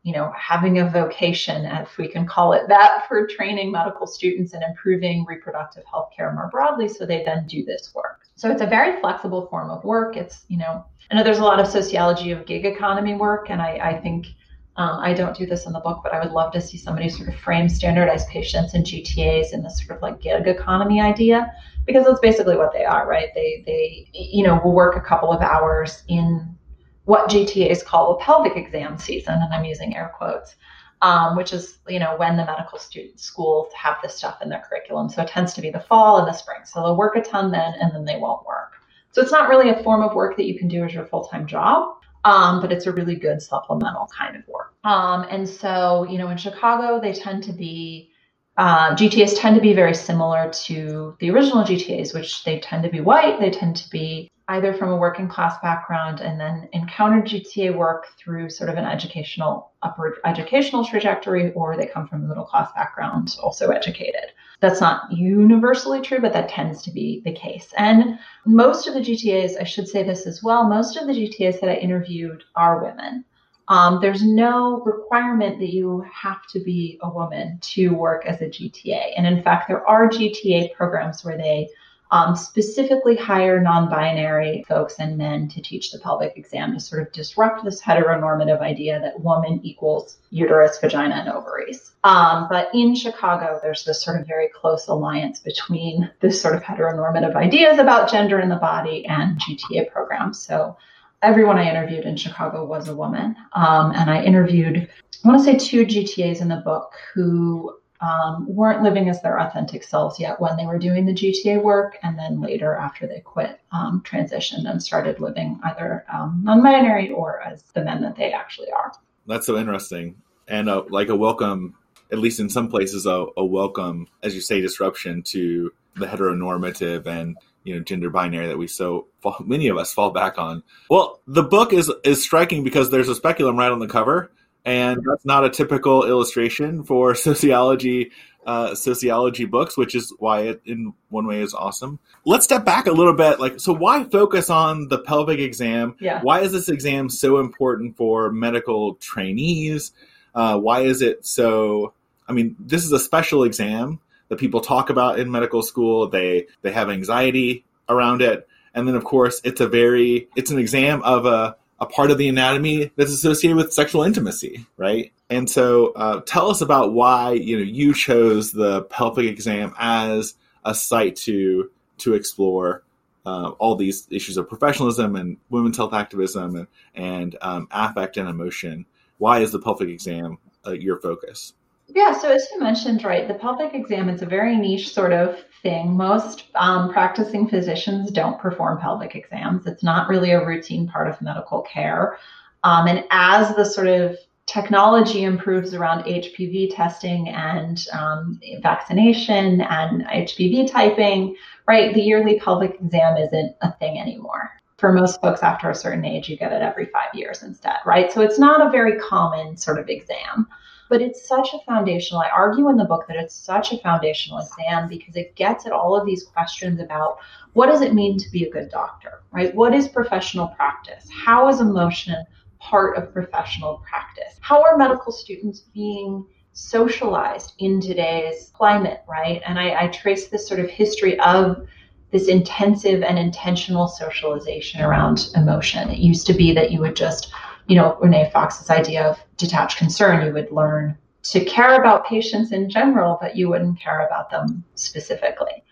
you know, having a vocation, if we can call it that, (laughs) for training medical students and improving reproductive health care more broadly. So they then do this work. So it's a very flexible form of work. It's, you know, I know there's a lot of sociology of gig economy work, and I, I think um, I don't do this in the book, but I would love to see somebody sort of frame standardized patients and GTAs in this sort of like gig economy idea, because that's basically what they are, right? They, they, you know, will work a couple of hours in what GTAs call a pelvic exam season, and I'm using air quotes, um, which is you know when the medical student schools have this stuff in their curriculum. So it tends to be the fall and the spring. So they'll work a ton then, and then they won't work. So it's not really a form of work that you can do as your full time job. Um, but it's a really good supplemental kind of work. Um, and so, you know, in Chicago, they tend to be uh, GTAs tend to be very similar to the original GTAs, which they tend to be white. They tend to be either from a working class background and then encountered GTA work through sort of an educational upward educational trajectory, or they come from a middle class background, also educated. That's not universally true, but that tends to be the case. And most of the GTAs, I should say this as well, most of the GTAs that I interviewed are women. Um, there's no requirement that you have to be a woman to work as a GTA. And in fact, there are GTA programs where they um, specifically hire non binary folks and men to teach the pelvic exam to sort of disrupt this heteronormative idea that woman equals uterus, vagina, and ovaries. Um, but in Chicago, there's this sort of very close alliance between this sort of heteronormative ideas about gender in the body and GTA programs. So everyone I interviewed in Chicago was a woman. Um, and I interviewed, I want to say, two GTAs in the book who um, weren't living as their authentic selves yet when they were doing the GTA work, and then later after they quit, um, transitioned and started living either um, non-binary or as the men that they actually are. That's so interesting, and uh, like a welcome, at least in some places, a, a welcome, as you say, disruption to the heteronormative and you know gender binary that we so many of us fall back on. Well, the book is is striking because there's a speculum right on the cover and that's not a typical illustration for (laughs) sociology uh, sociology books, which is why it, in one way, is awesome. Let's step back a little bit. Like, so why focus on the pelvic exam? Yeah. Why is this exam so important for medical trainees? Uh, why is it so? I mean, this is a special exam that people talk about in medical school. They they have anxiety around it, and then of course, it's a very it's an exam of a a part of the anatomy that's associated with sexual intimacy, right? And so, uh, tell us about why you know you chose the pelvic exam as a site to to explore uh, all these issues of professionalism and women's health activism and and um, affect and emotion. Why is the pelvic exam uh, your focus? Yeah, so as you mentioned, right, the pelvic exam is a very niche sort of thing. Most um, practicing physicians don't perform pelvic exams. It's not really a routine part of medical care. Um, and as the sort of technology improves around HPV testing and um, vaccination and HPV typing, right, the yearly pelvic exam isn't a thing anymore. For most folks after a certain age, you get it every five years instead, right? So it's not a very common sort of exam. But it's such a foundational. I argue in the book that it's such a foundational exam because it gets at all of these questions about what does it mean to be a good doctor, right? What is professional practice? How is emotion part of professional practice? How are medical students being socialized in today's climate, right? And I, I trace this sort of history of this intensive and intentional socialization around emotion. It used to be that you would just, you know, Renee Fox's idea of detached concern, you would learn to care about patients in general, but you wouldn't care about them specifically.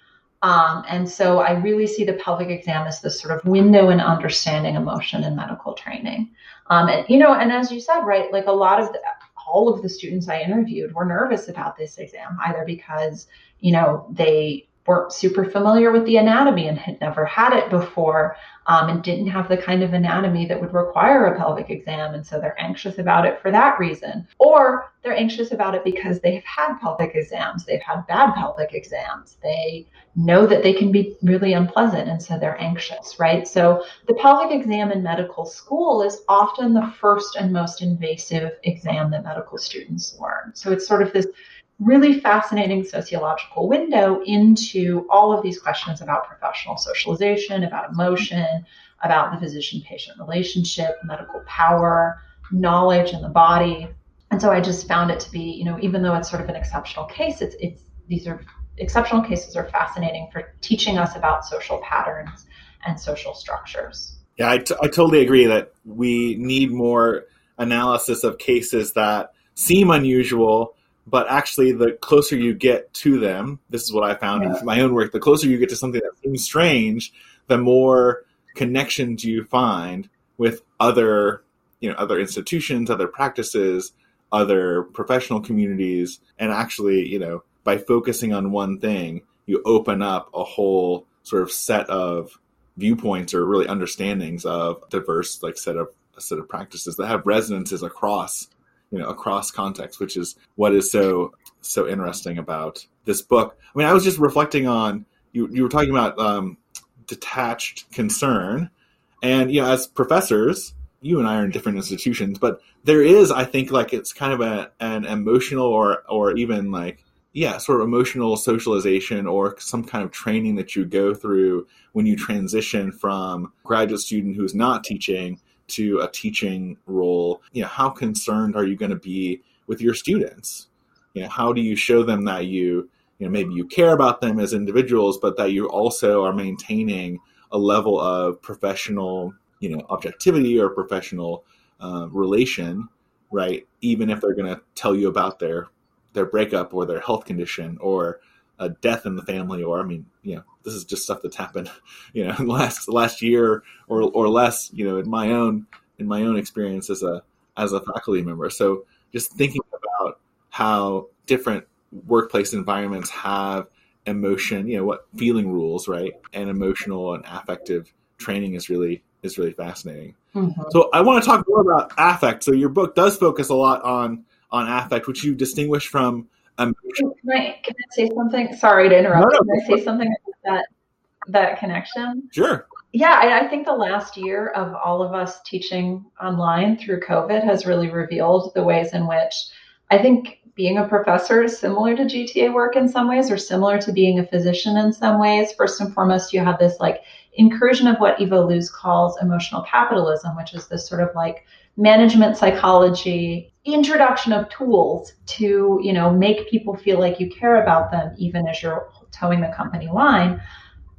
Um, and so I really see the pelvic exam as this sort of window in understanding emotion in medical training. Um, and, you know, and as you said, right, like a lot of the, all of the students I interviewed were nervous about this exam, either because, you know, they weren't super familiar with the anatomy and had never had it before um, and didn't have the kind of anatomy that would require a pelvic exam. And so they're anxious about it for that reason. Or they're anxious about it because they've had pelvic exams, they've had bad pelvic exams, they know that they can be really unpleasant. And so they're anxious, right? So the pelvic exam in medical school is often the first and most invasive exam that medical students learn. So it's sort of this really fascinating sociological window into all of these questions about professional socialization, about emotion, about the physician patient relationship, medical power, knowledge in the body. And so I just found it to be, you know, even though it's sort of an exceptional case, it's, it's these are exceptional cases are fascinating for teaching us about social patterns and social structures. Yeah, I, t- I totally agree that we need more analysis of cases that seem unusual but actually the closer you get to them this is what i found yeah. in my own work the closer you get to something that seems strange the more connections you find with other you know other institutions other practices other professional communities and actually you know by focusing on one thing you open up a whole sort of set of viewpoints or really understandings of diverse like set of a set of practices that have resonances across you know across context which is what is so so interesting about this book. I mean i was just reflecting on you you were talking about um, detached concern. And you know as professors you and i are in different institutions but there is i think like it's kind of a, an emotional or or even like yeah sort of emotional socialization or some kind of training that you go through when you transition from graduate student who's not teaching to a teaching role, you know, how concerned are you going to be with your students? You know, how do you show them that you, you know, maybe you care about them as individuals, but that you also are maintaining a level of professional, you know, objectivity or professional uh, relation, right? Even if they're going to tell you about their their breakup or their health condition or a death in the family, or I mean, you know, this is just stuff that's happened, (laughs) you know, in the last last year or or less, you know, in my own in my own experience as a as a faculty member. So just thinking about how different workplace environments have emotion, you know, what feeling rules, right, and emotional and affective training is really is really fascinating. Mm-hmm. So I want to talk more about affect. So your book does focus a lot on on affect, which you distinguish from um, can, I, can I say something? Sorry to interrupt. No, no, can I say something about that that connection? Sure. Yeah, I, I think the last year of all of us teaching online through COVID has really revealed the ways in which I think being a professor is similar to GTA work in some ways, or similar to being a physician in some ways. First and foremost, you have this like incursion of what Eva Illouz calls emotional capitalism, which is this sort of like management psychology introduction of tools to you know make people feel like you care about them even as you're toeing the company line.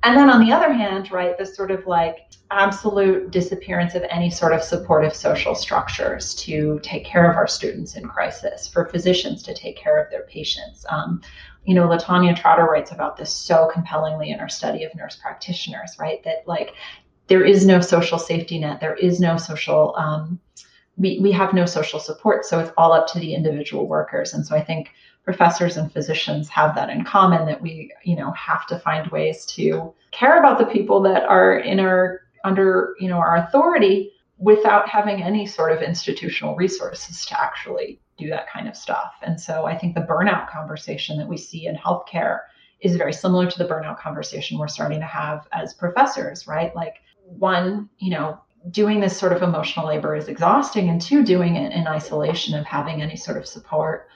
And then on the other hand right this sort of like absolute disappearance of any sort of supportive social structures to take care of our students in crisis for physicians to take care of their patients. Um, you know LaTonya Trotter writes about this so compellingly in her study of nurse practitioners right that like there is no social safety net there is no social um, we, we have no social support. So it's all up to the individual workers. And so I think professors and physicians have that in common that we, you know, have to find ways to care about the people that are in our under, you know, our authority without having any sort of institutional resources to actually do that kind of stuff. And so I think the burnout conversation that we see in healthcare is very similar to the burnout conversation we're starting to have as professors, right? Like one, you know, doing this sort of emotional labor is exhausting, and two, doing it in isolation of having any sort of support,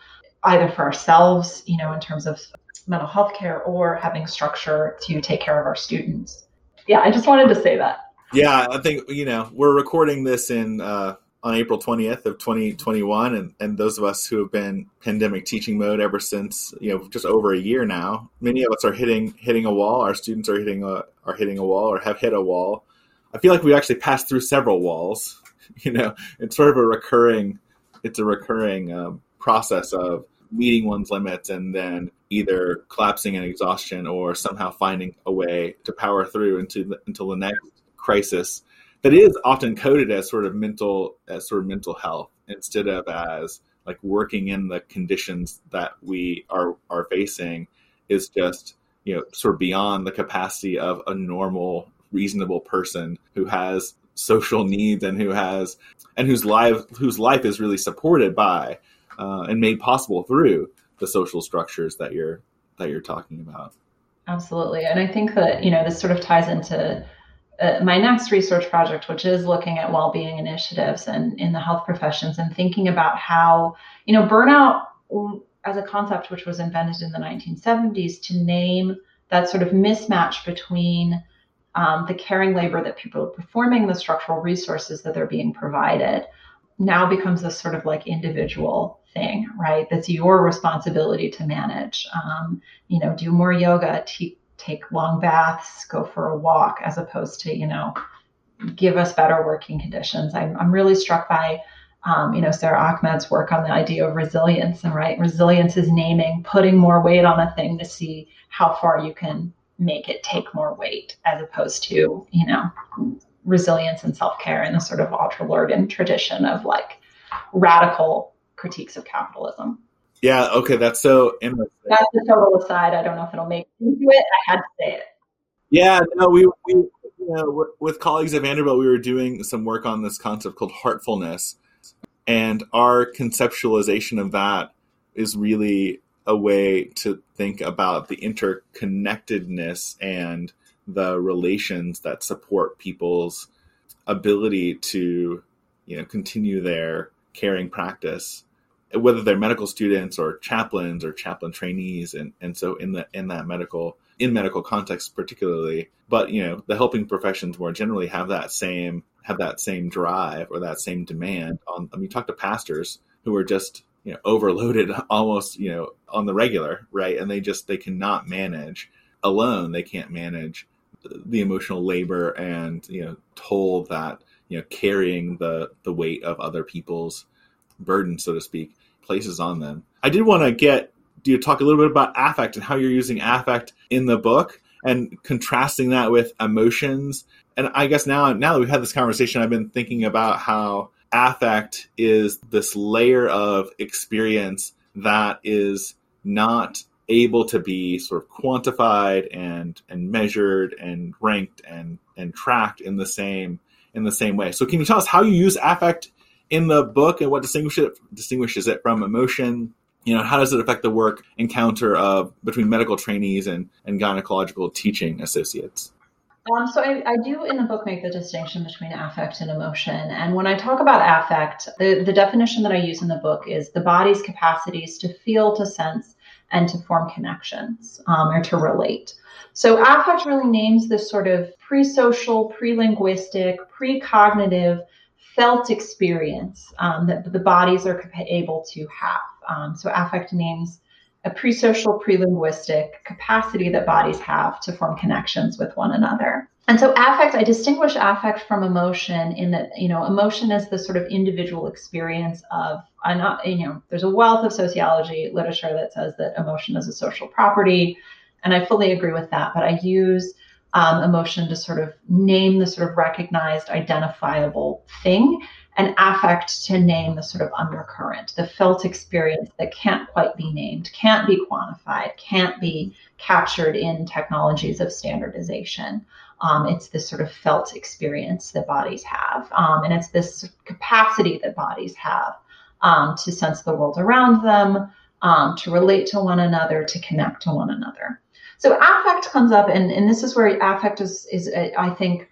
either for ourselves, you know, in terms of mental health care, or having structure to take care of our students. Yeah, I just wanted to say that. Yeah, I think you know we're recording this in uh, on April 20th of 2021 and, and those of us who have been pandemic teaching mode ever since you know just over a year now many of us are hitting hitting a wall our students are hitting a are hitting a wall or have hit a wall I feel like we actually passed through several walls (laughs) you know it's sort of a recurring it's a recurring um, process of meeting one's limits and then either collapsing in exhaustion or somehow finding a way to power through into the, until the next crisis that is often coded as sort of mental as sort of mental health instead of as like working in the conditions that we are are facing is just you know sort of beyond the capacity of a normal reasonable person who has social needs and who has and whose life whose life is really supported by uh, and made possible through the social structures that you're that you're talking about. Absolutely. And i think that you know this sort of ties into uh, my next research project, which is looking at well-being initiatives and in the health professions and thinking about how, you know, burnout as a concept which was invented in the 1970s to name that sort of mismatch between um, the caring labor that people are performing, the structural resources that they're being provided, now becomes this sort of like individual thing, right? That's your responsibility to manage. Um, you know, do more yoga, take long baths, go for a walk, as opposed to, you know, give us better working conditions. I'm, I'm really struck by, um, you know, Sara Ahmed's work on the idea of resilience. And right, resilience is naming, putting more weight on a thing to see how far you can make it take more weight, as opposed to, you know, resilience and self care in the sort of Audre tradition of like radical critiques of capitalism. Yeah, okay, that's so interesting. That's a total aside. I don't know if it'll make into it. I had to say it. Yeah, no, we, we you know, with colleagues at Vanderbilt, we were doing some work on this concept called heartfulness. And our conceptualization of that is really a way to think about the interconnectedness and the relations that support people's ability to, you know, continue their caring practice whether they're medical students or chaplains or chaplain trainees and, and so in the in that medical in medical context particularly. But you know the helping professions more generally have that same have that same drive or that same demand on I mean talk to pastors who are just you know overloaded (laughs) almost you know on the regular right and they just they cannot manage alone they can't manage the emotional labor and you know toll that you know carrying the the weight of other people's burden, so to speak, places on them. I did want to get you talk a little bit about affect and how you're using affect in the book and contrasting that with emotions. And I guess now now that we've had this conversation, I've been thinking about how affect is this layer of experience that is not able to be sort of quantified and and measured and ranked and and tracked in the same in the same way. So can you tell us how you use affect in the book and what distinguishes it distinguishes it from emotion you know how does it affect the work encounter of between medical trainees and, and gynecological teaching associates um, so I, I, do in the book make the distinction between affect and emotion and when i talk about affect the, the definition that i use in the book is the body's capacities to feel to sense and to form connections um, or to relate so affect really names this sort of pre-social pre-linguistic pre-cognitive felt experience um, that the bodies are able to have. Um, so affect names a pre-social, pre-linguistic capacity that bodies have to form connections with one another. And so affect, I distinguish affect from emotion in that, you know, emotion is the sort of individual experience of, not, you know, there's a wealth of sociology literature that says that emotion is a social property. And I fully agree with that. But I use um, emotion to sort of name the sort of recognized, identifiable thing, and affect to name the sort of undercurrent, the felt experience that can't quite be named, can't be quantified, can't be captured in technologies of standardization. Um, it's this sort of felt experience that bodies have, um, and it's this capacity that bodies have um, to sense the world around them, um, to relate to one another, to connect to one another. So affect comes up, and, and this is where affect is, is I think,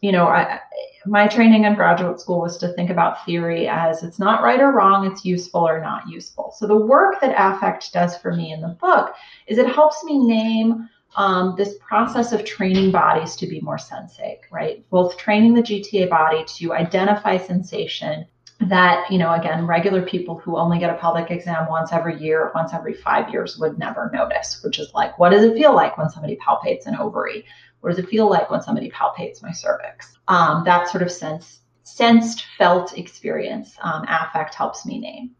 you know, I, my training in graduate school was to think about theory as it's not right or wrong, it's useful or not useful. So the work that affect does for me in the book is it helps me name um, this process of training bodies to be more sensate, right? Both training the GTA body to identify sensation that, you know, again, regular people who only get a pelvic exam once every year, once every five years would never notice, which is like, what does it feel like when somebody palpates an ovary? What does it feel like when somebody palpates my cervix? Um, that sort of sense, sensed, felt experience, um, affect helps me name.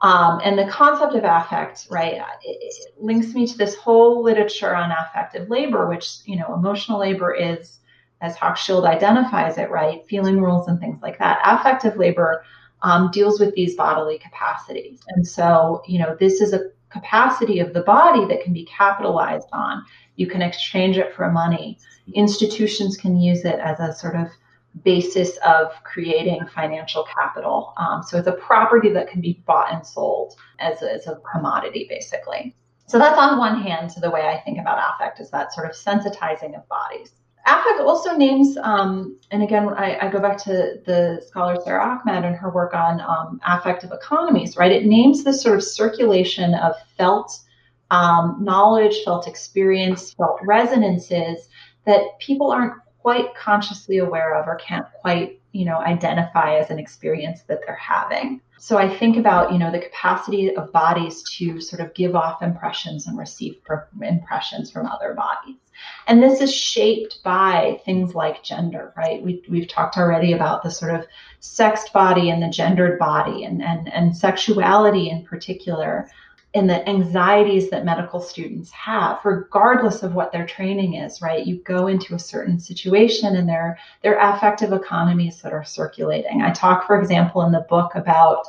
Um, and the concept of affect, right, it, it links me to this whole literature on affective labor, which, you know, emotional labor is, as Hochschild identifies it, right, feeling rules and things like that. Affective labor um, deals with these bodily capacities. And so, you know, this is a capacity of the body that can be capitalized on. You can exchange it for money. Institutions can use it as a sort of basis of creating financial capital. Um, so it's a property that can be bought and sold as a, as a commodity, basically. So that's on one hand to the way I think about affect is that sort of sensitizing of bodies. Affect also names, um, and again, I, I, go back to the scholar Sara Ahmed and her work on um, affective economies, right? It names this sort of circulation of felt um, knowledge, felt experience, felt resonances that people aren't quite consciously aware of or can't quite, you know, identify as an experience that they're having. So I think about, you know, the capacity of bodies to sort of give off impressions and receive impressions from other bodies. And this is shaped by things like gender, right? We, we've talked already about the sort of sexed body and the gendered body and, and, and sexuality in particular and the anxieties that medical students have, regardless of what their training is, right? You go into a certain situation and there, there are affective economies that are circulating. I talk, for example, in the book about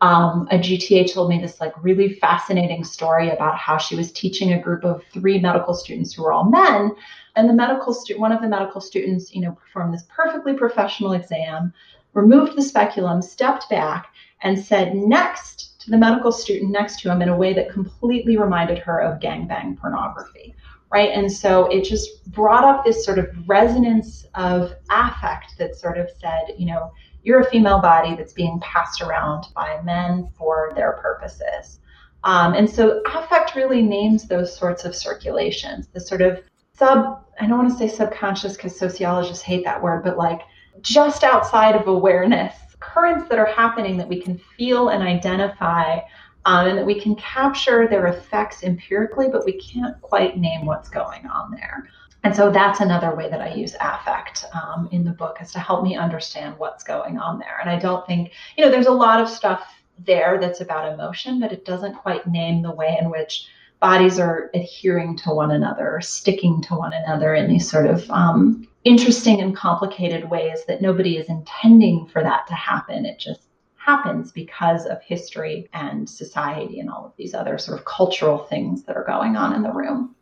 um, a GTA told me this like really fascinating story about how she was teaching a group of three medical students who were all men. And the medical one of the medical students, you know, performed this perfectly professional exam, removed the speculum, stepped back, and said, next to the medical student next to him in a way that completely reminded her of gangbang pornography, right? And so it just brought up this sort of resonance of affect that sort of said, you know, you're a female body that's being passed around by men for their purposes. Um, and so affect really names those sorts of circulations, the sort of sub, I don't want to say subconscious because sociologists hate that word, but like just outside of awareness currents that are happening that we can feel and identify um, and that we can capture their effects empirically, but we can't quite name what's going on there. And so that's another way that I use affect um, in the book is to help me understand what's going on there. And I don't think, you know, there's a lot of stuff there that's about emotion, but it doesn't quite name the way in which bodies are adhering to one another, sticking to one another in these sort of um, interesting and complicated ways that nobody is intending for that to happen. It just happens because of history and society and all of these other sort of cultural things that are going on in the room.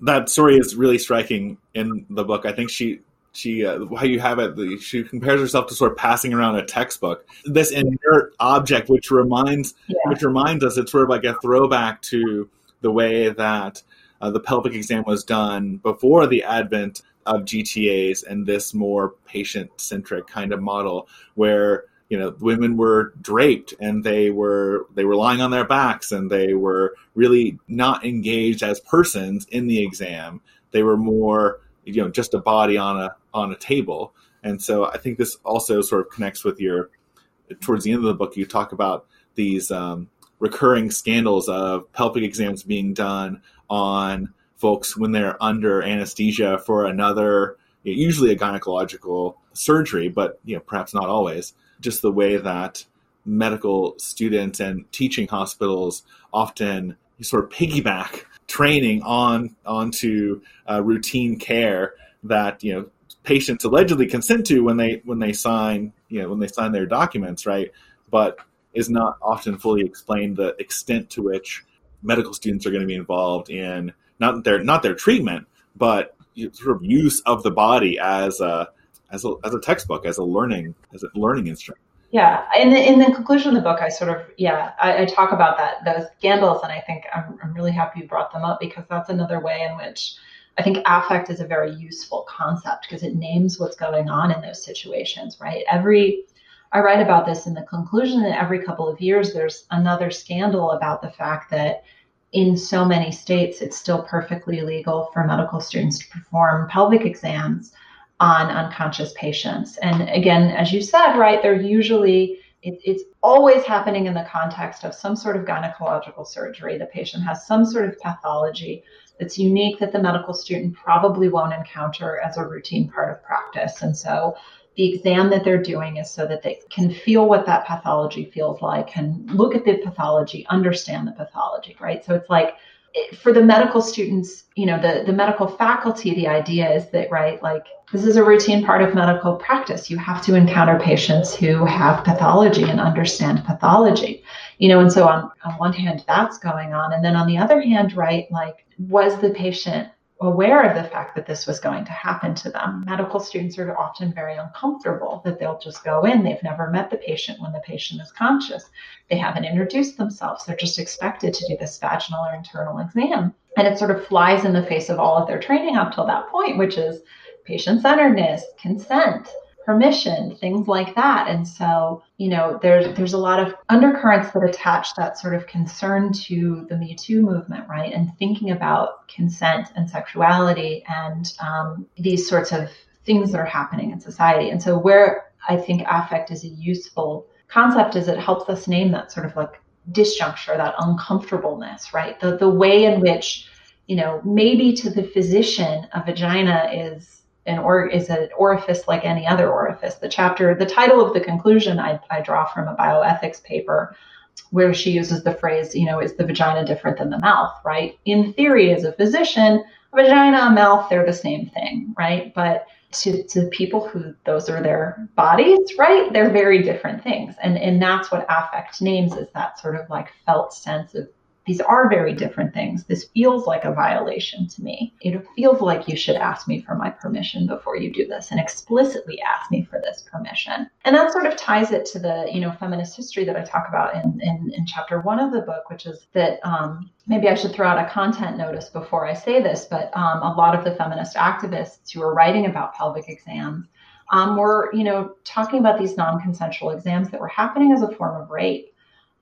That story is really striking in the book. I think she she uh, how you have it she compares herself to sort of passing around a textbook this inert object which reminds yeah. which reminds us it's sort of like a throwback to the way that uh, the pelvic exam was done before the advent of GTAs and this more patient centric kind of model where you know women were draped and they were they were lying on their backs and they were really not engaged as persons in the exam. They were more you know just a body on a on a table. And so i think this also sort of connects with your towards the end of the book you talk about these um, recurring scandals of pelvic exams being done on folks when they're under anesthesia for another, usually a gynecological surgery, but you know perhaps not always. Just the way that medical students and teaching hospitals often sort of piggyback training on onto uh, routine care that you know patients allegedly consent to when they when they sign you know when they sign their documents right but is not often fully explained the extent to which medical students are going to be involved in not their not their treatment, but sort of use of the body as a as a, as a textbook, as a learning as a learning instrument. Yeah, in the in the conclusion of the book, I sort of yeah, I, I talk about that those scandals, and I think I'm, I'm really happy you brought them up because that's another way in which I think affect is a very useful concept because it names what's going on in those situations, right? Every I write about this in the conclusion that every couple of years there's another scandal about the fact that in so many states it's still perfectly legal for medical students to perform pelvic exams on unconscious patients. And again, as you said, right, they're usually it, it's always happening in the context of some sort of gynecological surgery. The patient has some sort of pathology that's unique that the medical student probably won't encounter as a routine part of practice. And so the exam that they're doing is so that they can feel what that pathology feels like, and look at the pathology, understand the pathology, right? So it's like for the medical students, you know, the, the medical faculty, the idea is that, right, like this is a routine part of medical practice. You have to encounter patients who have pathology and understand pathology, you know, and so on, on one hand, that's going on. And then on the other hand, right, like, was the patient aware of the fact that this was going to happen to them. Medical students are often very uncomfortable that they'll just go in. They've never met the patient when the patient is conscious. They haven't introduced themselves. They're just expected to do this vaginal or internal exam. And it sort of flies in the face of all of their training up till that point, which is patient centeredness, consent, permission, things like that. And so, you know, there's there's a lot of undercurrents that attach that sort of concern to the Me Too movement, right? And thinking about consent and sexuality and um, these sorts of things that are happening in society. And so, where I think affect is a useful concept is it helps us name that sort of like disjuncture, that uncomfortableness, right? The the way in which you know maybe to the physician a vagina is an or is an orifice like any other orifice. The chapter, the title of the conclusion I, I draw from a bioethics paper where she uses the phrase, you know, is the vagina different than the mouth, right? In theory, as a physician, vagina, mouth, they're the same thing, right? But to, to people who those are their bodies, right? They're very different things. And and that's what affect names is that sort of like felt sense of these are very different things. This feels like a violation to me. It feels like you should ask me for my permission before you do this and explicitly ask me for this permission. And that sort of ties it to the, you know, feminist history that I talk about in, in, in chapter one of the book, which is that um, maybe I should throw out a content notice before I say this, but um, a lot of the feminist activists who are writing about pelvic exams um, were, you know, talking about these non-consensual exams that were happening as a form of rape.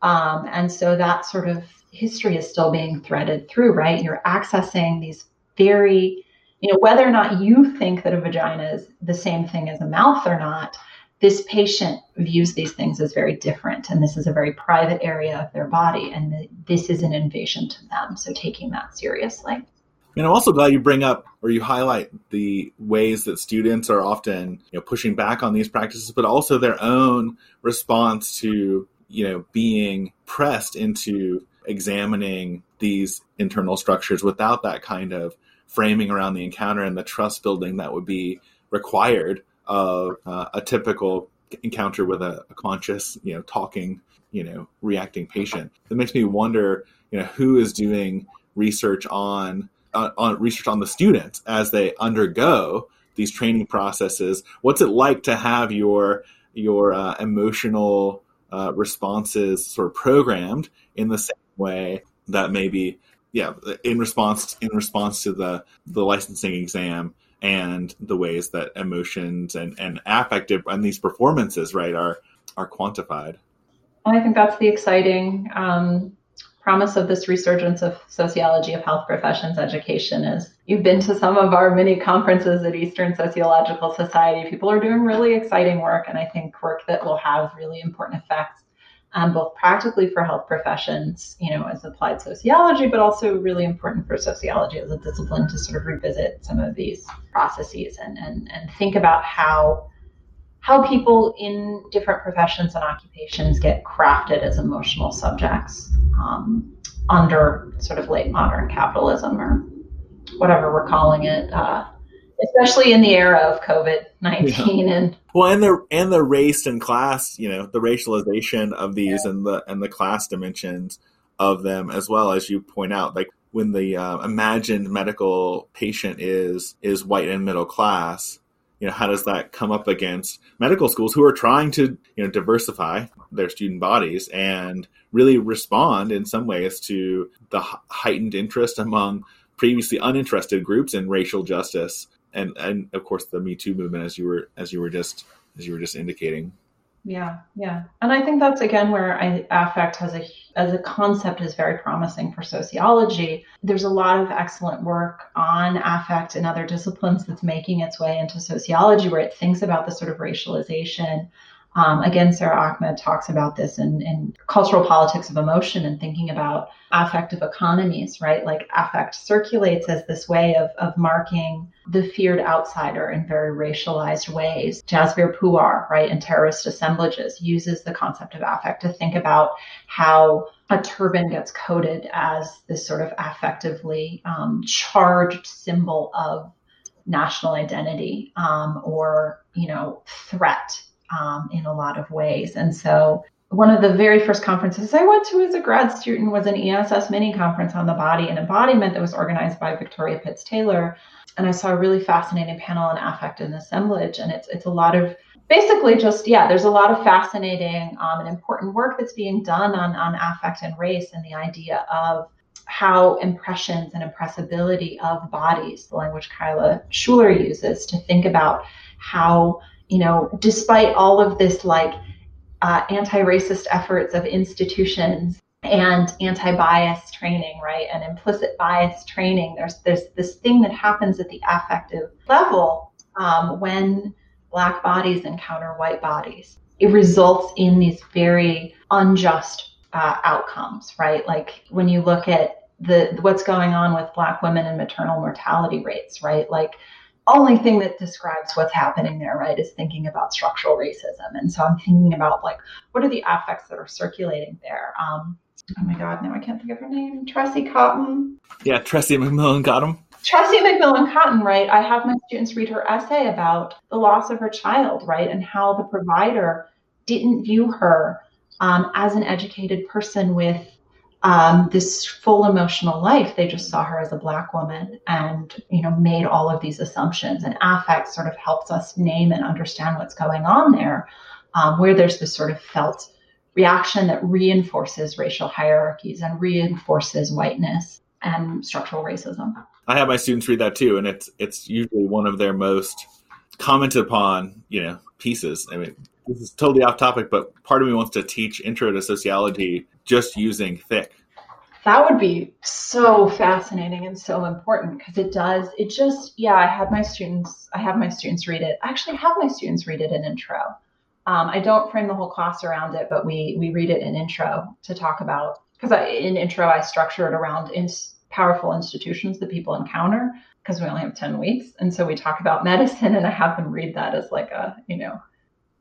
Um, and so that sort of history is still being threaded through, right? You're accessing these very, you know, whether or not you think that a vagina is the same thing as a mouth or not, this patient views these things as very different. And this is a very private area of their body. And this is an invasion to them. So taking that seriously. And I'm also glad you bring up or you highlight the ways that students are often you know, pushing back on these practices, but also their own response to you know being pressed into examining these internal structures without that kind of framing around the encounter and the trust building that would be required of uh, a typical encounter with a, a, conscious, you know, talking, you know, reacting patient. It makes me wonder, you know, who is doing research on uh, on research on the students as they undergo these training processes. What's it like to have your your uh, emotional uh, responses sort of programmed in the same way that maybe yeah in response in response to the the licensing exam and the ways that emotions and and affective and these performances right are are quantified. I think that's the exciting um, promise of this resurgence of sociology of health professions education is you've been to some of our mini conferences at eastern sociological society. People are doing really exciting work and i think work that will have really important effects um, both practically for health professions, you know, as applied sociology, but also really important for sociology as a discipline to sort of revisit some of these processes and, and, and think about how how people in different professions and occupations get crafted as emotional subjects um, under sort of late modern capitalism or whatever we're calling it. Uh, especially in the era of COVID nineteen yeah. and well, and the and the race and class, you know, the racialization of these yeah. and the and the class dimensions of them as well as you point out, like when the uh, imagined medical patient is is white and middle class, you know, how does that come up against medical schools who are trying to you know diversify their student bodies and really respond in some ways to the heightened interest among previously uninterested groups in racial justice, and and of course the Me Too movement, as you were as you were just as you were just indicating. Yeah, yeah, and I think that's again where I, affect has a as a concept is very promising for sociology. There's a lot of excellent work on affect in other disciplines that's making its way into sociology, where it thinks about the sort of racialization um, again, Sara Ahmed talks about this in, in cultural politics of emotion and thinking about affective economies, right? Like affect circulates as this way of, of marking the feared outsider in very racialized ways. Jasbir Puar, right, in terrorist assemblages uses the concept of affect to think about how a turban gets coded as this sort of affectively um, charged symbol of national identity um, or, you know, threat um, in a lot of ways. And so one of the very first conferences I went to as a grad student was an ESS mini conference on the body and embodiment that was organized by Victoria Pitts Taylor. And I saw a really fascinating panel on affect and assemblage. And it's it's a lot of basically just yeah, there's a lot of fascinating um, and important work that's being done on on affect and race and the idea of how impressions and impressibility of bodies, the language Kyla Schuller uses to think about how you know, despite all of this like uh, anti-racist efforts of institutions and anti-bias training, right, and implicit bias training, there's there's this thing that happens at the affective level um, when black bodies encounter white bodies. It results in these very unjust uh, outcomes, right? Like when you look at the what's going on with black women and maternal mortality rates, right? Like only thing that describes what's happening there, right, is thinking about structural racism. And so I'm thinking about like, what are the affects that are circulating there? Um, oh my God, now I can't think of her name. Tressie Cottom. Yeah, Tressie McMillan Cottom. Tressie McMillan Cottom, right? I have my students read her essay about the loss of her child, right, and how the provider didn't view her um, as an educated person with um, this full emotional life. They just saw her as a black woman and, you know, made all of these assumptions. And affect sort of helps us name and understand what's going on there, um, where there's this sort of felt reaction that reinforces racial hierarchies and reinforces whiteness and structural racism. I have my students read that too, and it's it's usually one of their most commented upon, you know, pieces. I mean, this is totally off topic, but part of me wants to teach intro to sociology just using thick. That would be so fascinating and so important because it does, it just, yeah, I had my students, I have my students read it. I actually have my students read it in intro. Um, I don't frame the whole class around it, but we we read it in intro to talk about because in intro I structure it around in powerful institutions that people encounter because we only have 10 weeks. And so we talk about (laughs) medicine and I have them read that as like a, you know,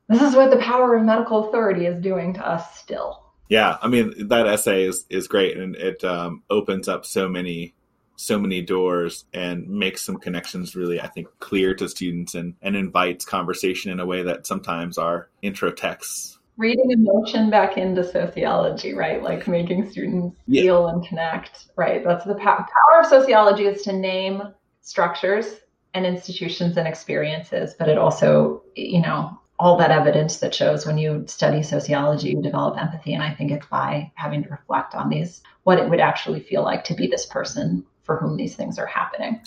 this is what the power of medical authority is doing to us still. Yeah, I mean that essay is is great, and it um, opens up so many so many doors and makes some connections really i think clear to students and and invites conversation in a way that sometimes our intro texts reading emotion back into sociology right like making students yeah. feel and connect right that's the power of sociology is to name structures and institutions and experiences but it also you know all that evidence that shows when you study sociology, you develop empathy. And I think it's by having to reflect on these, what it would actually feel like to be this person for whom these things are happening.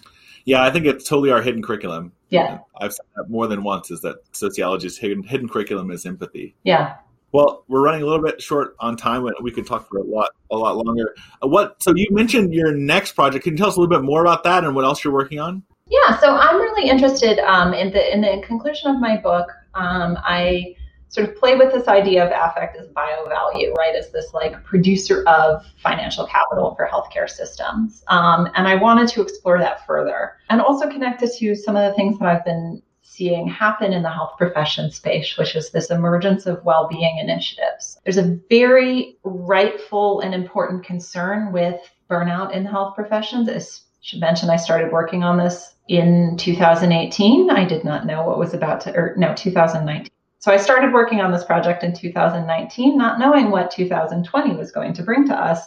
Yeah, I think it's totally our hidden curriculum. Yeah. I've said that more than once is that sociology's hidden, hidden curriculum is empathy. Yeah. Well, we're running a little bit short on time. But we could talk for a lot, a lot longer. Uh, what? So you mentioned your next project. Can you tell us a little bit more about that and what else you're working on? Yeah, so I'm really interested um, in the in the conclusion of my book um, I sort of play with this idea of affect as bio value, right? As this like producer of financial capital for healthcare systems. Um, and I wanted to explore that further and also connect it to some of the things that I've been seeing happen in the health profession space, which is this emergence of well being initiatives. There's a very rightful and important concern with burnout in health professions. As should mention, I started working on this in 2018. I did not know what was about to, or no, 2019. So I started working on this project in 2019, not knowing what 2020 was going to bring to us.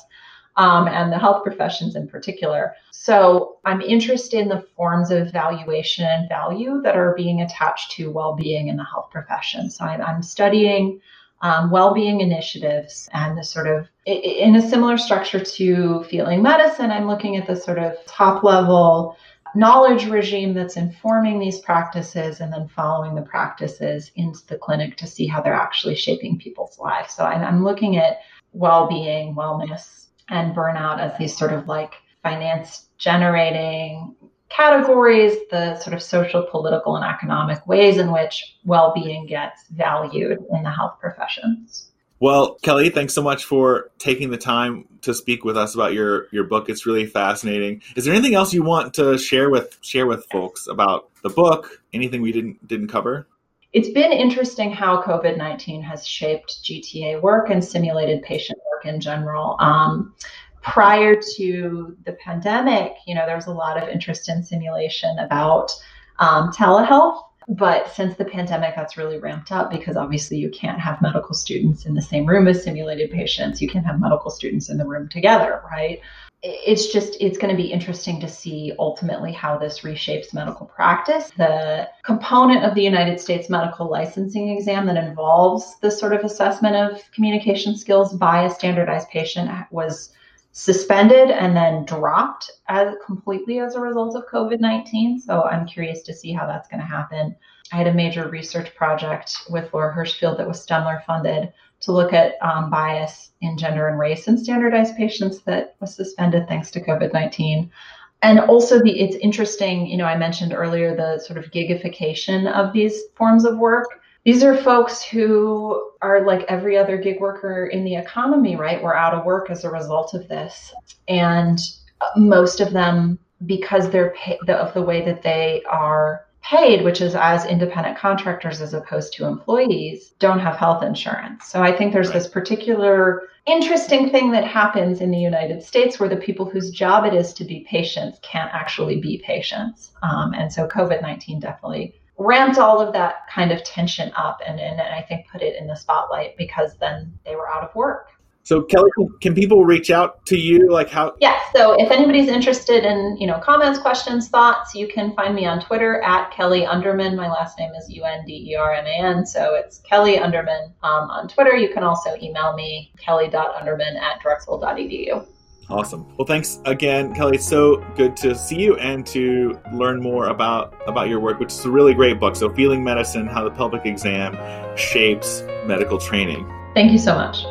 Um, and the health professions in particular. So I'm interested in the forms of valuation and value that are being attached to well-being in the health profession. So I'm, I'm studying um, well-being initiatives and the sort of in a similar structure to feeling medicine i'm looking at the sort of top level knowledge regime that's informing these practices and then following the practices into the clinic to see how they're actually shaping people's lives. So I'm looking at well being, wellness, and burnout as these sort of like finance generating categories, the sort of social, political, and economic ways in which well being gets valued in the health professions. Well, Kelly, thanks so much for taking the time to speak with us about your your book. It's really fascinating. Is there anything else you want to share with share with folks about the book? Anything we didn't didn't cover? It's been interesting how COVID nineteen has shaped GTA work and simulated patient work in general. Um, prior to the pandemic, you know, there was a lot of interest in simulation about um, telehealth but since the pandemic, that's really ramped up because obviously you can't have medical students in the same room as simulated patients. You can't have medical students in the room together, right? It's just, it's going to be interesting to see ultimately how this reshapes medical practice. The component of the United States medical licensing exam that involves this sort of assessment of communication skills by a standardized patient was suspended and then dropped as completely as a result of COVID 19. So I'm curious to see how that's going to happen. I had a major research project with Laura Hirshfield that was Stemmler funded to look at um, bias in gender and race in standardized patients that was suspended thanks to COVID 19. And also, the it's interesting, you know, I mentioned earlier the sort of gigification of these forms of work these are folks who are like every other gig worker in the economy, right? We're out of work as a result of this. And most of them, because they're pay- the, of the way that they are paid, which is as independent contractors as opposed to employees, don't have health insurance. So I think there's right. this particular interesting thing that happens in the United States where the people whose job it is to be patients can't actually be patients. Um, and so COVID 19 definitely ramped all of that kind of tension up and, and, and I think put it in the spotlight because then they were out of work. So Kelly, can people reach out to you? Like how? Yeah. So if anybody's interested in, you know, comments, questions, thoughts, you can find me on Twitter at Kelly Underman. My last name is U N D E R M A N. So it's Kelly Underman um, on Twitter. You can also email me, kelly.underman at drexel.edu. Awesome. Well, thanks again, Kelly. It's so good to see you and to learn more about about your work, which is a really great book. So, Feeling Medicine: How the Pelvic Exam Shapes Medical Training. Thank you so much.